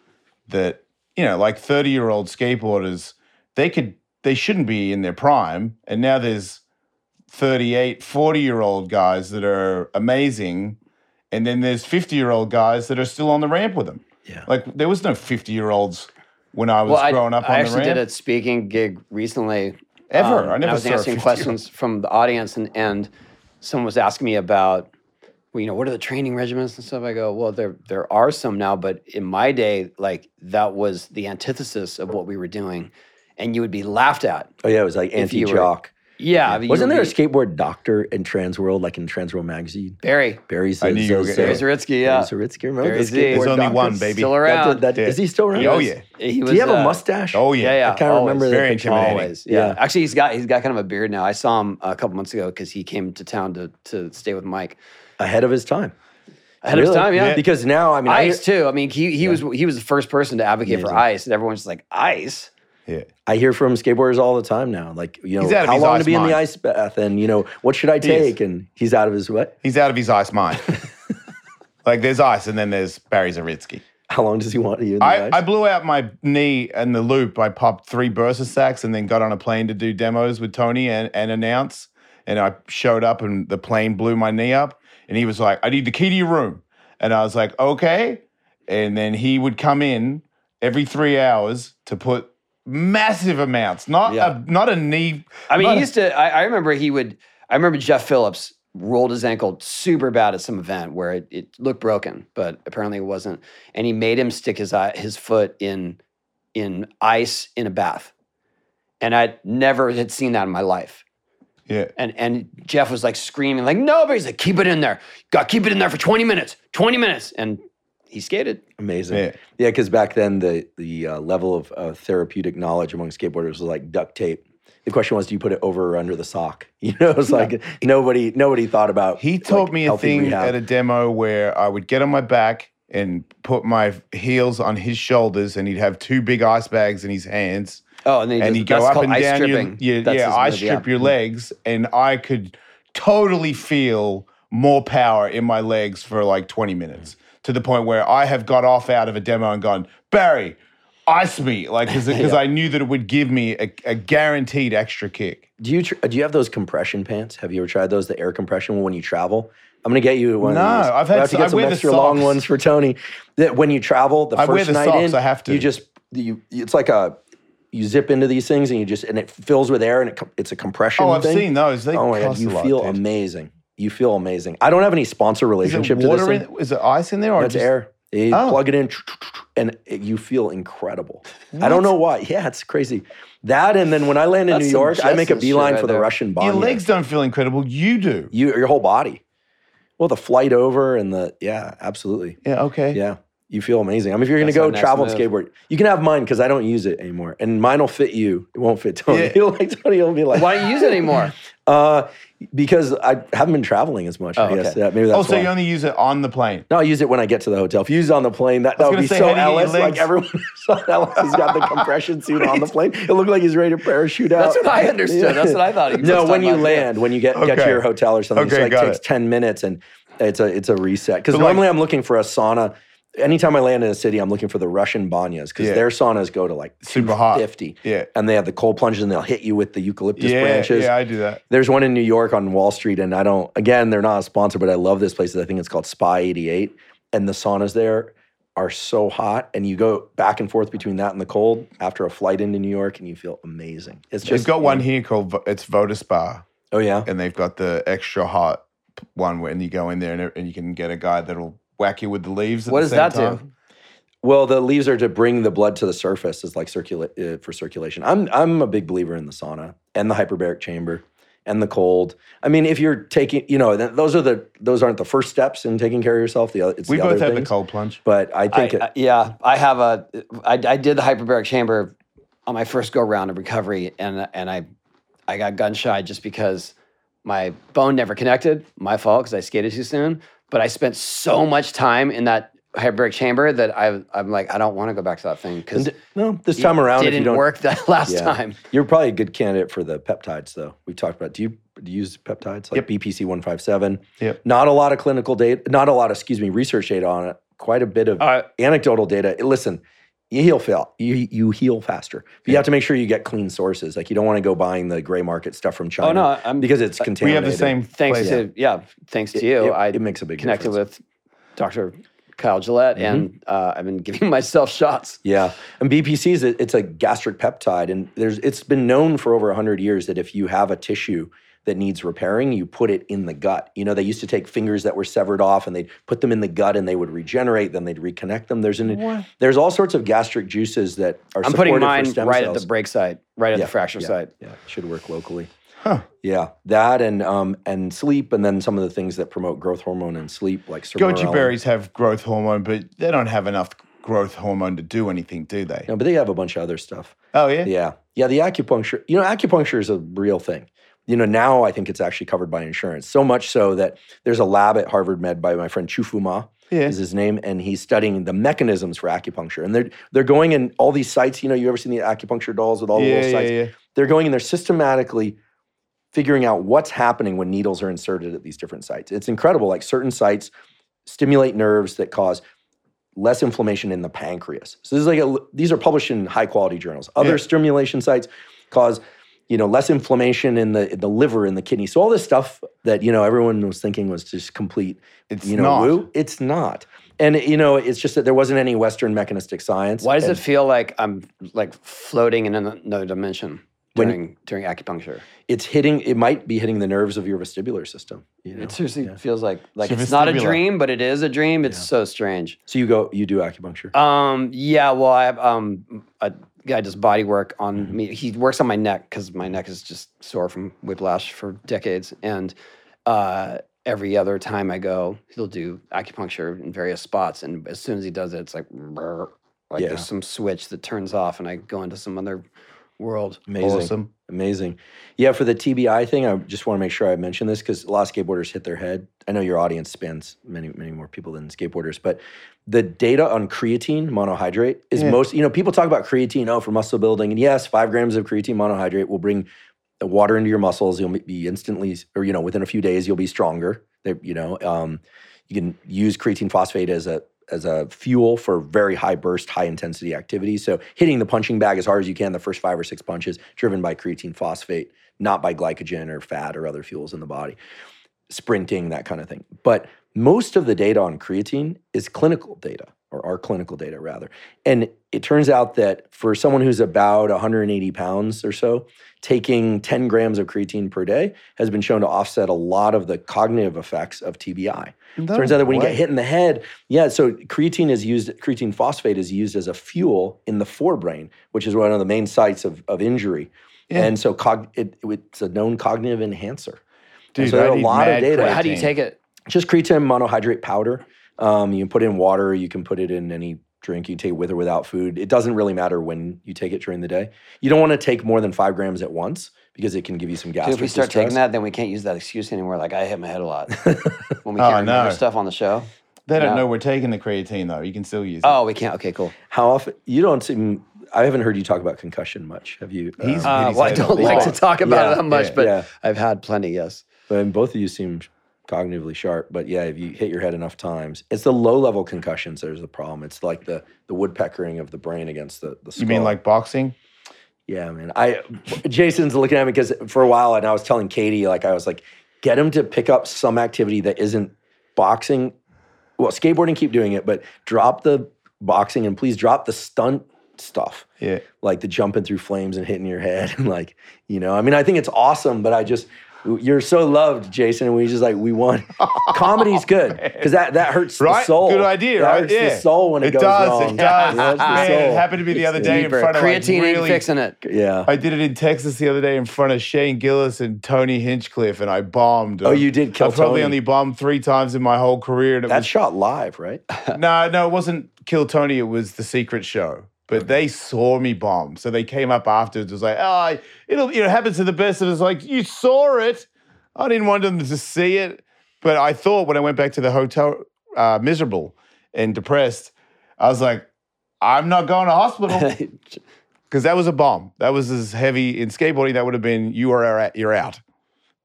that you know, like 30 year old skateboarders, they could they shouldn't be in their prime, and now there's 38, 40 year old guys that are amazing, and then there's 50 year old guys that are still on the ramp with them. Yeah. Like there was no 50 year olds when I was Well, I, growing up I on the actually did a speaking gig recently. Ever. um, I never I was saw answering 50-year-old. questions from the audience, and, and someone was asking me about, well, you know, what are the training regimens and stuff? I go, well, there there are some now, but in my day, like that was the antithesis of what we were doing, and you would be laughed at. oh yeah it was like If you were- anti-jock Yeah, I mean, wasn't there a skateboard doctor in trans world like in trans world magazine Barry? barry I knew you were gonna- Barry Zaritsky, yeah, Barry Zaritsky, remember Barry the Z. skateboard There's only doctor? one, baby. still around. that- Yeah. Is he still around? Oh, was- yeah. He was, Do you have a uh, mustache? Oh yeah. Yeah, yeah. I can't always. remember the Very picture. intimidating. Always, yeah. Yeah. Actually, he's got he's got kind of a beard now. I saw him a couple months ago because he came to town to to stay with Mike ahead of his time. ahead of his Really? time. Yeah, Yeah. Because now, I mean, I, ice too. I mean, he he was he was the first person to advocate for Amazing. ice, and everyone's just like ice. Yeah. I hear from skateboarders all the time now, like you know, how long to be in the ice bath, and you know, what should I take? And he's out of his what? He's out of his ice mind. like there's ice and then there's Barry Zaritsky. How long does he want you in the I, ice? I blew out my knee in the loop. I popped three Bursa sacs and then got on a plane to do demos with Tony and, and announce. And I showed up and the plane blew my knee up. And he was like, I need the key to your room. And I was like, okay. And then he would come in every three hours to put massive amounts, not Yeah. a not a knee. I mean, he used to. I, I remember he would. I remember Jeff Phillips rolled his ankle super bad at some event where it, it looked broken, but apparently it wasn't. And he made him stick his eye, his foot in in ice in a bath, and I never had seen that in my life. yeah. And and Jeff was like screaming, like, no, but he's like, keep it in there. Got keep it in there for 20 minutes. 20 minutes. And he skated. Amazing. Yeah. Yeah, because back then the the uh, level of uh, therapeutic knowledge among skateboarders was like duct tape the question was, do you put it over or under the sock? You know, it's like nobody nobody thought about. He taught like, me a thing rehab. at a demo where I would get on my back and put my heels on his shoulders, and he'd have two big ice bags in his hands. Oh, and, then and you you just, go up called and ice down your, stripping. your That's yeah, his ice move, strip your legs, and I could totally feel more power in my legs for like 20 minutes to the point where I have got off out of a demo and gone, Barry, ice me, like because Yeah. I knew that it would give me a, a guaranteed extra kick. Do you tr- do you have those compression pants? Have you ever tried those? The air compression when you travel. I'm gonna get you one. No, of these. I've had have to s- I get some wear the extra long ones for Tony. That when you travel, the I first wear the night socks, in, I have to. You just you. It's like a you zip into these things and you just and it fills with air and it, it's a compression. Oh, I've thing. seen those. They oh my god, you lot, feel dude. amazing. You feel amazing. I don't have any sponsor relationship Is relationship it to this water thing. in? Is it ice in there or No, it's just air. You Oh. plug it in, and you feel incredible. I don't know why. Yeah, it's crazy. That and then when I land in That's New York, I make a beeline right for the there. Russian bomb. Your legs don't feel incredible. You do. you your whole body. Well, the flight over and the yeah, absolutely. Yeah. Okay. Yeah. You feel amazing. I mean, if you're going to go our next travel and skateboard, you can have mine because I don't use it anymore, and mine will fit you. It won't fit Tony. Yeah. He'll like Tony will be like, Why don't you use it anymore? Uh, because I haven't been traveling as much. Oh, I guess okay. Yeah, maybe that's Oh, so why. you only use it on the plane? No, I use it when I get to the hotel. If you use it on the plane, that, that would be say, so how do you get Ellis. Like everyone saw Ellis has got the compression suit on the plane. It looked like he's ready to parachute out. That's what I understood. That's what I thought. he was No, when you about, yeah. land, when you get get to your hotel or something, Okay, so it got takes ten minutes and it's a it's a reset. Because But like- normally I'm looking for a sauna. Anytime I land in a city, I'm looking for the Russian banyas because Yeah. their saunas go to like Super hot. 50. Yeah. And they have the cold plunges and they'll hit you with the eucalyptus Yeah. branches. Yeah, I do that. There's one in New York on Wall Street, and I don't. Again, they're not a sponsor, but I love this place. I think it's called Spa 88, and the saunas there are so hot, and you go back and forth between that and the cold after a flight into New York, and you feel amazing. It's just. They've got one here called it's Voda Spa, Oh yeah, and they've got the extra hot one when you go in there and, and you can get a guy that'll whack you with the leaves. At What the does same that time. do? Well, the leaves are to bring the blood to the surface, as like circulate uh, for circulation. I'm I'm a big believer in the sauna and the hyperbaric chamber and the cold. I mean, if you're taking, you know, th- those are the those aren't the first steps in taking care of yourself. The other, it's We the both other have the things. cold plunge. But I I, think it, I- yeah, I have a. I, I did the hyperbaric chamber on my first go round of recovery, and and I, I got gun shy just because my bone never connected. My fault because I skated too soon. But I spent so much time in that hyperbaric chamber that I, I'm like, I don't want to go back to that thing because no, this time around, if you didn't don't work that last Yeah. time. You're probably a good candidate for the peptides, though. We talked about. Do you, do you use peptides like Yep. BPC one five seven? Yep. Not a lot of clinical data. Not a lot of excuse me research data on it. Quite a bit of Uh, anecdotal data. Listen, you heal fail. You you heal faster. But you have to make sure you get clean sources. Like you don't want to go buying the gray market stuff from China. oh no, I'm because it's contaminated. We have the same. thanks place. to yeah, thanks to It- you. It, I it makes a big connected difference. with Dr. Kyle Gillett, Mm-hmm. and uh, I've been giving myself shots. Yeah, and BPC is a, it's a gastric peptide, and there's it's been known for over hundred years that if you have a tissue that needs repairing, you put it in the gut. You know, they used to take fingers that were severed off and they'd put them in the gut, and they would regenerate. Then they'd reconnect them. There's an there's all sorts of gastric juices that are. I'm putting supportive for mine stem right cells. at the break site, right at Yeah, the fracture yeah, site. Yeah, should work locally. Huh. Yeah, that and um and sleep, and then some of the things that promote growth hormone and sleep, like Goji berries have growth hormone, but they don't have enough growth hormone to do anything, do they? No, but they have a bunch of other stuff. Oh yeah. Yeah. Yeah. The acupuncture, you know, acupuncture is a real thing. You know, now I think it's actually covered by insurance. So much so that there's a lab at Harvard Med by my friend Qiufu Ma Yeah. is his name, and he's studying the mechanisms for acupuncture. And they're they're going in all these sites. You know, you ever seen the acupuncture dolls with all the Yeah, little sites? yeah. They're going and they're systematically figuring out what's happening when needles are inserted at these different sites. It's incredible. Like certain sites stimulate nerves that cause less inflammation in the pancreas. So this is like a, these are published in high quality journals. Other stimulation sites cause you know less inflammation in the in the liver in the kidney. So all this stuff that you know everyone was thinking was just complete It's you know not. woo, it's not. And you know it's just that there wasn't any western mechanistic science. Why does and it feel like I'm like floating in another dimension When- during during acupuncture? It's hitting it might be hitting the nerves of your vestibular system, you know. It seriously feels like like So it's not a dream, but it is a dream. It's so strange. So you go you do acupuncture. Um, yeah, well, I have um a guy does body work on Mm-hmm. me. He works on my neck because my neck is just sore from whiplash for decades, and uh, every other time I go, he'll do acupuncture in various spots, and as soon as he does it, it's like brr, like Yeah. there's some switch that turns off, and I go into some other world. Amazing. Awesome. Amazing. Yeah, for the TBI thing, I just want to make sure I mention this because a lot of skateboarders hit their head. I know your audience spans many, many more people than skateboarders, but the data on creatine monohydrate is Yeah. most, you know, people talk about creatine, oh, for muscle building. And yes, five grams of creatine monohydrate will bring the water into your muscles. You'll be instantly, or, you know, within a few days, you'll be stronger. They, you know, um, you can use creatine phosphate as a as a fuel for very high burst, high intensity activity. So hitting the punching bag as hard as you can the first five or six punches, driven by creatine phosphate, not by glycogen or fat or other fuels in the body. Sprinting, that kind of thing. But most of the data on creatine is clinical data, or our clinical data rather. And it turns out that for someone who's about 180 pounds or so, taking 10 grams of creatine per day has been shown to offset a lot of the cognitive effects of TBI. Turns out that when you get hit in the head, yeah, so creatine is used, creatine phosphate is used as a fuel in the forebrain, which is one of the main sites of, of injury. Yeah. And so cog, it, it's a known cognitive enhancer. Dude, so there are a lot of data. creatine. How do you take it? Just creatine monohydrate powder. Um, you can put it in water, you can put it in any drink, you can take it with or without food. It doesn't really matter when you take it during the day. You don't want to take more than five grams at once because it can give you some Dude, gastric if we start distress. taking that, then we can't use that excuse anymore. Like I hit my head a lot when we Oh, can't remember no. stuff on the show. They don't No. know we're taking the creatine though. You can still use it. Oh, we can't. Okay, cool. How often? You don't seem. I haven't heard you talk about concussion much. Have you? He's- um, Uh, well, I don't like to talk about Yeah, it that much, yeah, but yeah. I've had plenty. Yes. But both of you seem cognitively sharp. But yeah, if you hit your head enough times, it's the low level concussions that is the problem. It's like the the woodpeckering of the brain against the the skull. You mean like boxing? Yeah, man. I Jason's looking at me because for a while, and I was telling Katie, like I was like, get him to pick up some activity that isn't boxing. Well, skateboarding, keep doing it, but drop the boxing and please drop the stunt stuff Yeah. like the jumping through flames and hitting your head and like you know i mean i think it's awesome but i just you're so loved jason and we just like we want comedy's good because that that hurts the Right? soul Good idea, that right? hurts Yeah. the soul when it, It goes does, wrong it does. It hurts the Man, it happened to be the other day in front of like Creatine ain't really fixing it. yeah I did it in Texas the other day in front of Shane Gillis and Tony Hinchcliffe, and I bombed. Oh, you did kill I probably Tony. only bombed three times in my whole career. And it that's was, shot live right no, no, it wasn't Kill Tony. It was the Secret Show. But they saw me bomb, so they came up afterwards. It was like, oh, it'll, you know, happens to the best of us. Like you saw it. I didn't want them to see it, but I thought when I went back to the hotel, uh, miserable and depressed, I was like, I'm not going to hospital. because that was a bomb. That was as heavy in skateboarding. That would have been you are out, you're out.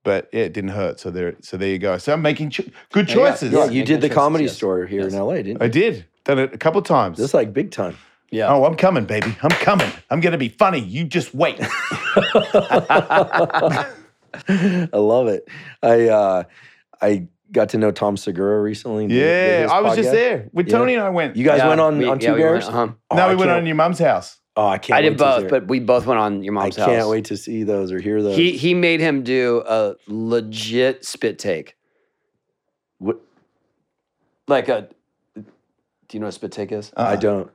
But yeah, it didn't hurt. So there, so there you go. So I'm making cho- good you go. choices. yeah Yes, you did the choices, comedy yes. store here in la didn't you? I did. Done it a couple times. this is like big time Yeah. oh, I'm coming, baby. I'm coming. I'm gonna be funny. You just wait. i love it i uh i got to know tom segura recently did- did yeah, I was just there with Yeah. Tony and I went. you guys Yeah, went on we- on yeah, two we went, bears uh-huh. Oh, no, I we went can't- on your mom's house. oh i can't I did to both, hear- but we both went on your mom's house. I can't house. wait to see those or hear those. He he made him do a legit spit take. What- Like a. Do you know what spit take is? I don't.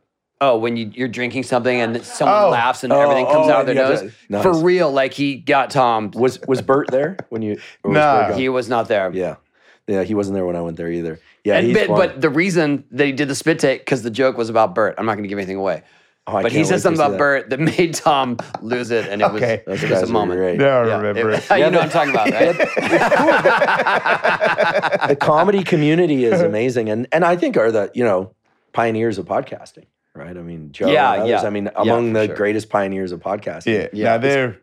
Oh, when you, you're drinking something and someone Oh. laughs and Oh, everything comes oh, out of their you have nose. to- nice. For real, like he got Tom. Was was Bert there when you? or was No. Bert gone? He was not there. yeah, yeah. He wasn't there when I went there either. Yeah, And, he's but, fun. but the reason that he did the spit take because the joke was about Bert. I'm not going to give anything away. Oh, I but he can't said to something see about that. Bert that made Tom lose it, and it was, Okay. Those it guys a are moment. great. Yeah, I Yeah, remember it- it. you know what I'm talking about, right? the comedy community is amazing, and and I think are the you know pioneers of podcasting, right? I mean, Joe. Yeah, and others, yeah. I mean, among for the sure. greatest pioneers of podcasting. Yeah, Yeah. yeah. they're.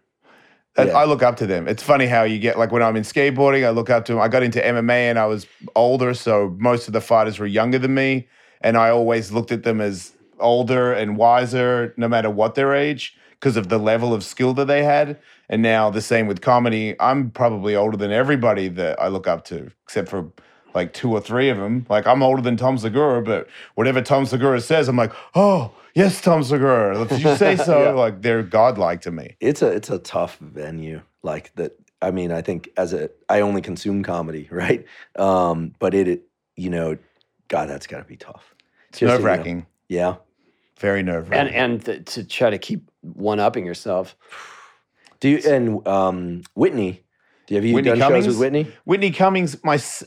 Yeah. I look up to them. It's funny how you get like when I'm in skateboarding, I look up to them. I got into MMA and I was older, so most of the fighters were younger than me, and I always looked at them as older and wiser, no matter what their age, because of the level of skill that they had. And now the same with comedy. I'm probably older than everybody that I look up to, except for like two or three of them. Like I'm older than Tom Segura, but whatever Tom Segura says, I'm like, oh yes, Tom Segura. If you say so, like they're godlike to me. it's a it's a tough venue like that i mean i think as a i only consume comedy right um but it, it you know god that's got to be tough It's Just, you know, nerve wracking. yeah Very nerve and wracking. and th- to try to keep one upping yourself. do you and um whitney do you have you Whitney done Cummings? shows with whitney Whitney Cummings, my s-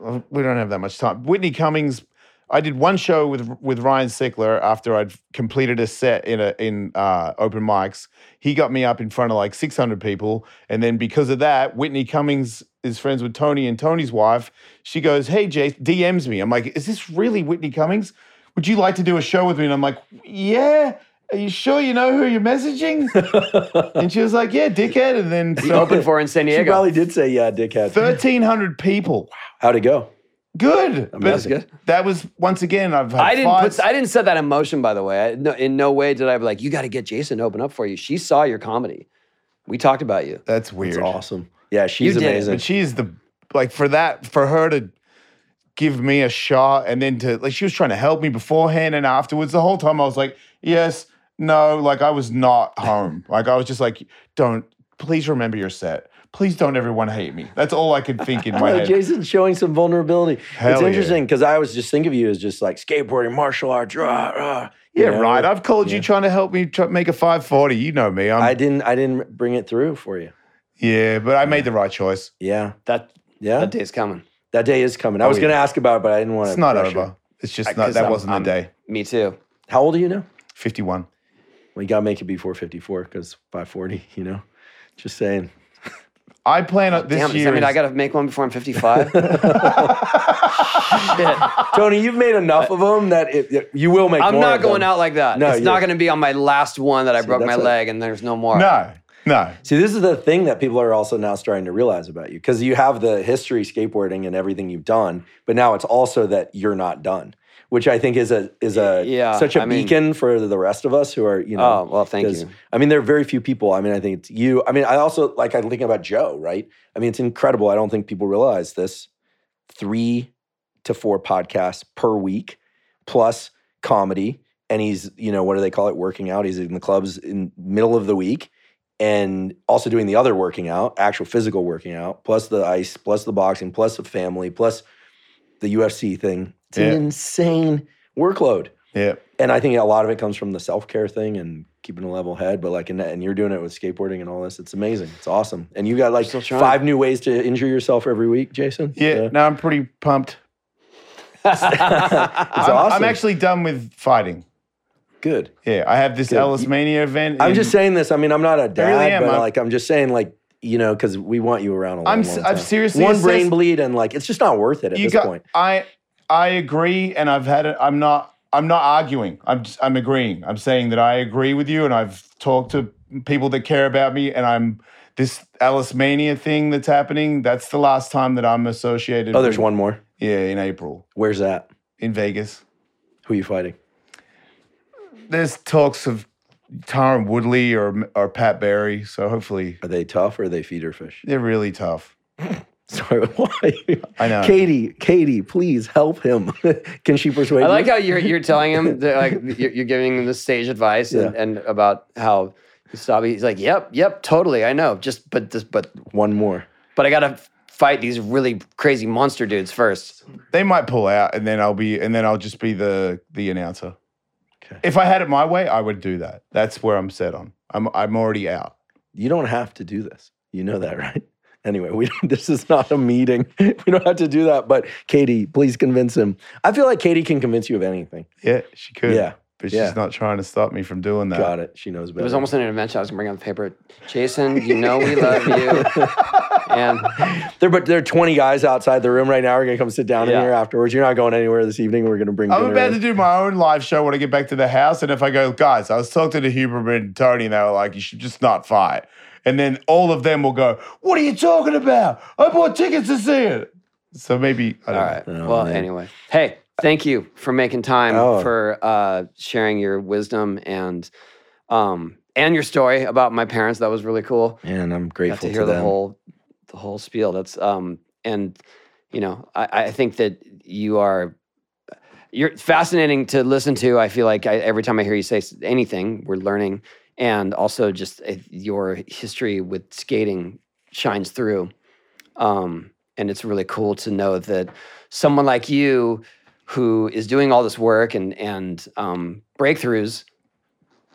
we don't have that much time. Whitney Cummings I did one show with with Ryan Sickler after I'd completed a set in a in uh, open mics. He got me up in front of like 600 people, and then because of that, Whitney Cummings is friends with Tony and Tony's wife. She goes, "Hey, Jay," DMs me. I'm like, "Is this really Whitney Cummings? Would you like to do a show with me?" And I'm like, "Yeah." Are you sure you know who you're messaging? and she was like, "Yeah, dickhead." And then The so open for in San Diego. She probably did say yeah, dickhead. 1,300 people. Wow. How'd it go? Good. But That's good. That was once again. I've had I didn't put. I didn't set that in motion. By the way, I, no, in no way did I be like, "You got to get Jason to open up for you." She saw your comedy. We talked about you. That's weird. It's awesome. Yeah, she's did it, amazing. But she's the like for that for her to give me a shot and then to like she was trying to help me beforehand and afterwards. The whole time I was like, yes, no, like I was not home. like I was just like, don't please remember your set. Please don't everyone hate me. That's all I could think in my Oh, head. Jason's showing some vulnerability. Hell it's interesting because I was just think of you as just like skateboarding, martial arts, rah, rah. you yeah, know? right. I've called you trying to help me try, make a 540. You know me. I'm, I didn't. I didn't bring it through for you. yeah, but I made the right choice. Yeah, That yeah. that day is coming. That day is coming. I oh, was yeah. going to ask about it, but I didn't want to. It's not over. It's just not. That I'm- wasn't I'm- the day. Me too. How old are you now? 51. Well, you got to make it before 54 because 540, you know? Just saying. I plan on oh, this Damn, does year. that mean I got to make one before I'm 55? Shit. Tony, you've made enough of them that it, it- you will make I'm more not of going them. out like that. No, it's you're- not going to be on my last one that I broke my that's a- leg and there's no more. no, no. See, this is the thing that people are also now starting to realize about you because you have the history skateboarding and everything you've done, but now it's also that you're not done, which I think is a is a Yeah, such a I mean- beacon for the rest of us who are you know. Oh, well, thank you. I mean, there are very few people. I mean, I think it's you. I mean, I also like I'm thinking about Joe, right? I mean, it's incredible. I don't think people realize this. Three to four podcasts per week, plus comedy, and he's you know what do they call it? Working out. He's in the clubs in middle of the week, and also doing the other working out, actual physical working out, plus the ice, plus the boxing, plus the family, plus the UFC thing. It's Yeah. an insane workload Yeah. and I think a lot of it comes from the self care thing and keeping a level head. But like, and, and you're doing it with skateboarding and all this. It's amazing. It's awesome. And you got like five new ways to injure yourself every week, Jason. Yeah. So, No, I'm pretty pumped. it's I'm, awesome. I'm actually done with fighting. good. Yeah, I have this Good. Ellis Mania event. I'm just saying this. I mean, I'm not a dad, really but I'm- like, I'm just saying, like, you know, because we want you around a long, I'm long time. I've seriously one assessed- brain bleed and like, it's just not worth it at this got. point. I I agree, and I've had it. I'm not. I'm not arguing. I'm just, I'm agreeing. I'm saying that I agree with you, and I've talked to people that care about me, and I'm this Ellis Mania thing that's happening. That's the last time that I'm associated. Oh, there's with- one more. Yeah, in April Where's that? in Vegas. Who are you fighting? There's talks of Tyron Woodley or or Pat Barry. So hopefully Are they tough or are they feeder fish? they're really tough. Sorry, why? I know. Katie, Katie, please help him. Can she persuade him? I you? like how you're you're telling him that, like you're, you're giving him the sage advice and, Yeah. and about how stop. He's like, yep, yep, totally. I know. Just but this but one more. but I gotta fight these really crazy monster dudes first. They might pull out, and then I'll be, and then I'll just be the the announcer. Okay. If I had it my way, I would do that. That's where I'm set on. I'm I'm already out. You don't have to do this. You know that, right? Anyway, we don't, this is not a meeting. We don't have to do that. But Katie, please convince him. I feel like Katie can convince you of anything. Yeah, she could. Yeah, but yeah. she's not trying to stop me from doing that. Got it. She knows better. It was almost an intervention. I was gonna bring on the paper. Jason, you know we love you. And there, but there are 20 guys outside the room right now. We're gonna come sit down in here afterwards. You're not going anywhere this evening. We're gonna bring. I'm about in. to do my own live show when I get back to the house, and if I go, guys, I was talking to Huberman and Tony, and they were like, you should just not fight. And then all of them will go, "What are you talking about? I bought tickets to see it." So maybe I don't right. Oh, well, anyway. Hey, thank you for making time Oh. for uh, sharing your wisdom and um and your story about my parents. That was really cool. And I'm got grateful to hear the them. whole the whole spiel. That's um and you know I, I think that you are you're fascinating to listen to. I feel like I, every time I hear you say anything, we're learning, and also just uh, your history with skating shines through. Um, and it's really cool to know that someone like you, who is doing all this work and and um, breakthroughs,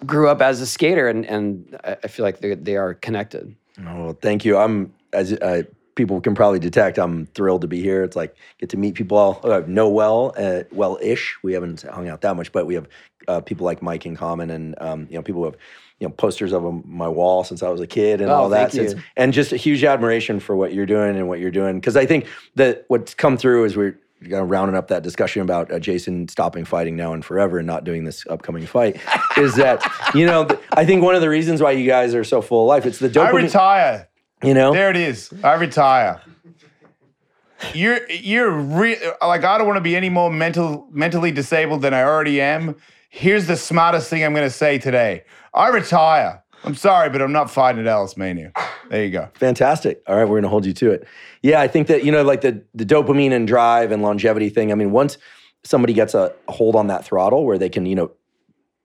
grew up as a skater, and and I I feel like they they are connected. Oh, thank you. I'm as I people can probably detect, I'm thrilled to be here. It's like get to meet people all uh, know well, uh, well ish. We haven't hung out that much, but we have uh, people like Mike in common, and um, you know people who have you know posters of him, my wall since I was a kid and Oh, all that. Since- and just a huge admiration for what you're doing and what you're doing. Because I think that what's come through is we're kind of rounding up that discussion about uh, Jason stopping fighting now and forever and not doing this upcoming fight. is that you know th- I think one of the reasons why you guys are so full of life. It's the dopamine. I retire. You know, There it is. I retire. You're you're re- like I don't want to be any more mental mentally disabled than I already am. Here's the smartest thing I'm going to say today. I retire. I'm sorry, but I'm not fighting at Ellis Mania. There you go. Fantastic. All right, we're gonna hold you to it. Yeah, I think that you know, like the the dopamine and drive and longevity thing. I mean, once somebody gets a hold on that throttle where they can, you know,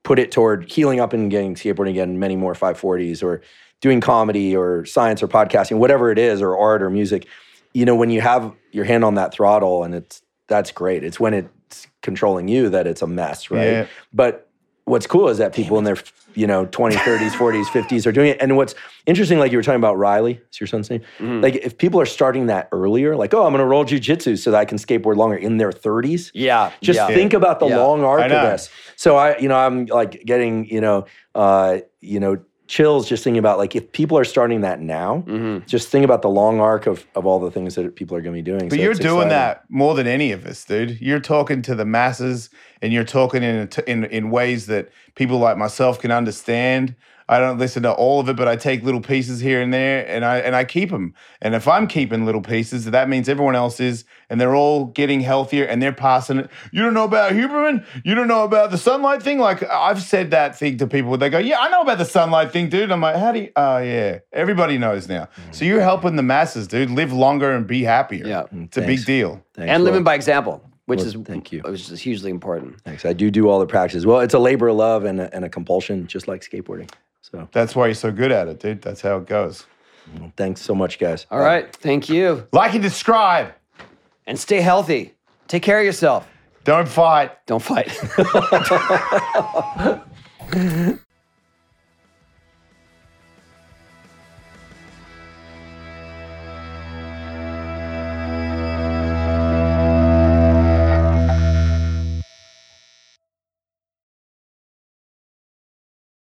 put it toward healing up and getting skateboarding again, many more 540s or doing comedy or science or podcasting, whatever it is, or art or music. You know, when you have your hand on that throttle and it's that's great. It's when it's controlling you that it's a mess, right? Yeah. But what's cool is that people in their you know 20s 30s 40s 50s are doing it and what's interesting like you were talking about riley it's your son's name like if people are starting that earlier like oh i'm going to roll jujitsu so that i can skateboard longer in their 30s Yeah. just yeah. think about the Yeah. long arc of this so i you know i'm like getting you know uh you know chills just thinking about like if people are starting that now Mhm. just think about the long arc of of all the things that people are going to be doing But So you're doing exciting. that more than any of us, dude. You're talking to the masses, and you're talking in a t- in in ways that people like myself can understand. I don't listen to all of it, but I take little pieces here and there, and I and I keep them. And if I'm keeping little pieces, that means everyone else is, and they're all getting healthier, and they're passing it. You don't know about Huberman. You don't know about the sunlight thing. Like I've said that thing to people. They go, "Yeah, I know about the sunlight thing, dude." I'm like, "How do you?" Oh, yeah. Everybody knows now. Mm-hmm. So you're helping the masses, dude. Live longer and be happier. Yeah. It's a big deal. Thanks, and Will. living by example, which Well, is thank you. which is hugely important. Thanks. I do do all the practices. Well, it's a labor of love and a, and a compulsion, just like skateboarding. So That's why you're so good at it, dude. That's how it goes. thanks so much, guys. All right, thank you, Like and describe. and stay healthy. Take care of yourself. Don't fight. Don't fight.